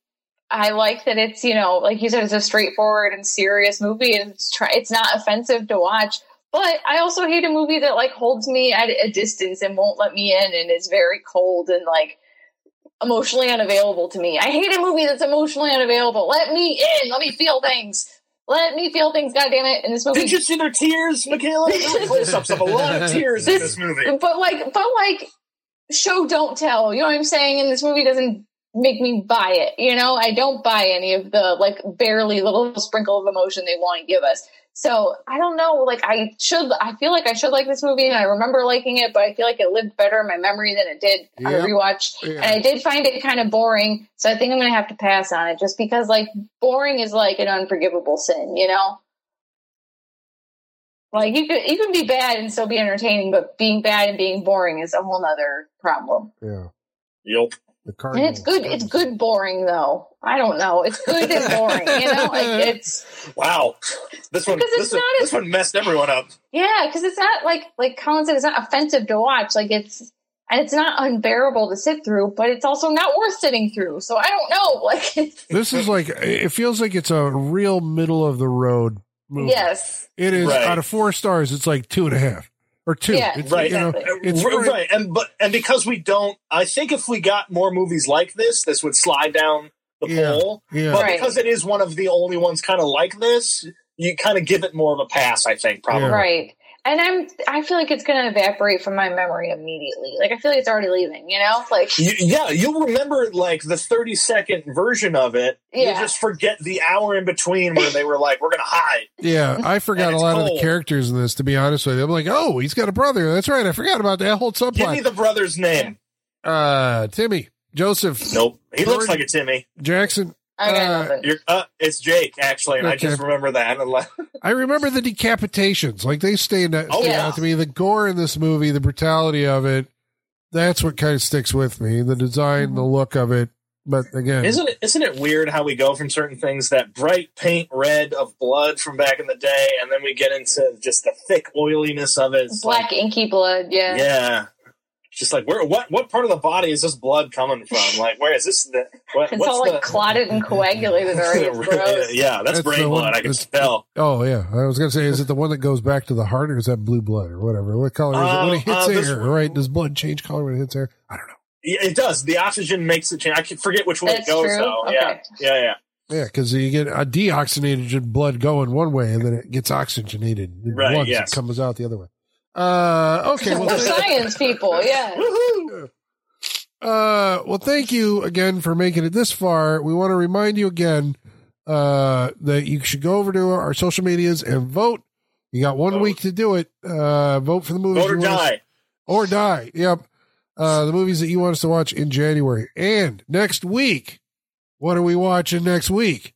I like that it's you know, like you said, it's a straightforward and serious movie, and it's try- it's not offensive to watch. But I also hate a movie that like holds me at a distance and won't let me in, and is very cold and like emotionally unavailable to me. I hate a movie that's emotionally unavailable. Let me in. Let me feel things. Let me feel things. goddamn it! In this movie, Did you see their tears, Michaela? Close-ups of a lot of tears in this movie. but like, but like, show don't tell. You know what I'm saying? And this movie doesn't make me buy it. You know, I don't buy any of the like barely little sprinkle of emotion they want to give us. So I don't know. Like I should. I feel like I should like this movie, and I remember liking it, but I feel like it lived better in my memory than it did on a rewatch. Yeah. And I did find it kind of boring, so I think I'm going to have to pass on it, just because like boring is like an unforgivable sin. You know. Like you could you can be bad and still be entertaining, but being bad and being boring is a whole nother problem. Yeah. Yep. The And it's good. It's good boring though. I don't know. It's good and boring. You know, like it's Wow. This one, Because it's this, one not this one messed everyone up. yeah, because it's not like like Colin said, it's not offensive to watch. Like it's and it's not unbearable to sit through, but it's also not worth sitting through. So I don't know. Like This is like it feels like it's a real middle of the road movie. yes, It is Right. out of four stars, it's like two and a half. Or two. Yeah, it's, right. You know, exactly. it's right, right. and but and because we don't, I think if we got more movies like this, this would slide down the Yeah. pole. Yeah. But Right. because it is one of the only ones kind of like this, you kind of give it more of a pass. I think probably. Yeah. right. And I'm I feel like it's gonna evaporate from my memory immediately. Like I feel like it's already leaving. You know, like You, yeah, you'll remember like the 30 second version of it. You Yeah. just forget the hour in between where they were like, we're going to hide. Yeah, I forgot a it's lot of the characters in this. To be honest with you, I'm like, oh, he's got a brother. That's right. I forgot about that whole Give me the brother's name. Uh, Timmy, Joseph, Nope. He looks like a Timmy. Jackson. I got Uh. You're, uh, it's Jake, actually, and I just remember that. I remember the decapitations. Like they stand out, Oh, stand yeah. out to me. The gore in this movie, the brutality of it. That's what kind of sticks with me. The design, the look of it. But again, Isn't it isn't it weird how we go from certain things that bright paint red of blood from back in the day, and then we get into just the thick oiliness of it? It's Black inky blood. Yeah. yeah. Just like where what what part of the body is this blood coming from? Like where is this? The, what, It's what's all like the, clotted and coagulated already. Gross. yeah, that's, That's brain the one- blood. I can that's- tell. Oh yeah, I was gonna say, is it the one that goes back to the heart, or is that blue blood, or whatever? What color is it when Uh, it hits uh, this- air? Right? Does blood change color when it hits air? I don't know. Yeah, it does. The oxygen makes it change. I can forget which way That's it goes true? though. Okay. Yeah, yeah, yeah. Yeah, because you get a deoxygenated blood going one way, and then it gets oxygenated Right, once yes. it comes out the other way. Uh, okay. Well, We're science people, yeah. Woohoo! uh, well, thank you again for making it this far. We want to remind you again uh, that you should go over to our social medias and vote. You got one Vote. week to do it. Uh, vote for the movies Vote or you want us- die. or die. Yep. Uh, the movies that you want us to watch in January. And next week, what are we watching next week?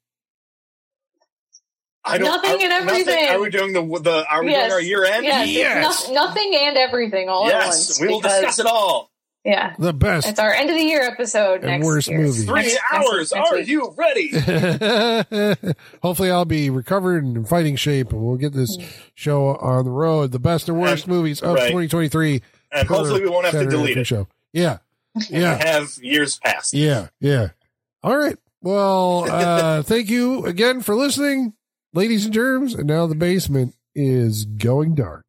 I don't. Nothing are, and everything. Are we doing the the? Are we Yes. doing our year end? Yes, it's Yes. no- nothing and everything all at Yes, once. we will discuss it all. Yeah, The best. it's our end of the year episode And next worst year. movie. Three Next- next hours. week, next Are week. you ready? Hopefully, I'll be recovered and in fighting shape, and we'll get this show on the road. The best and worst And- movies of right. 2023. And hopefully we won't have to delete Night it. Show. Yeah, yeah, Have years passed. yeah, yeah. All right. Well, uh, thank you again for listening, ladies and germs. And now the basement is going dark.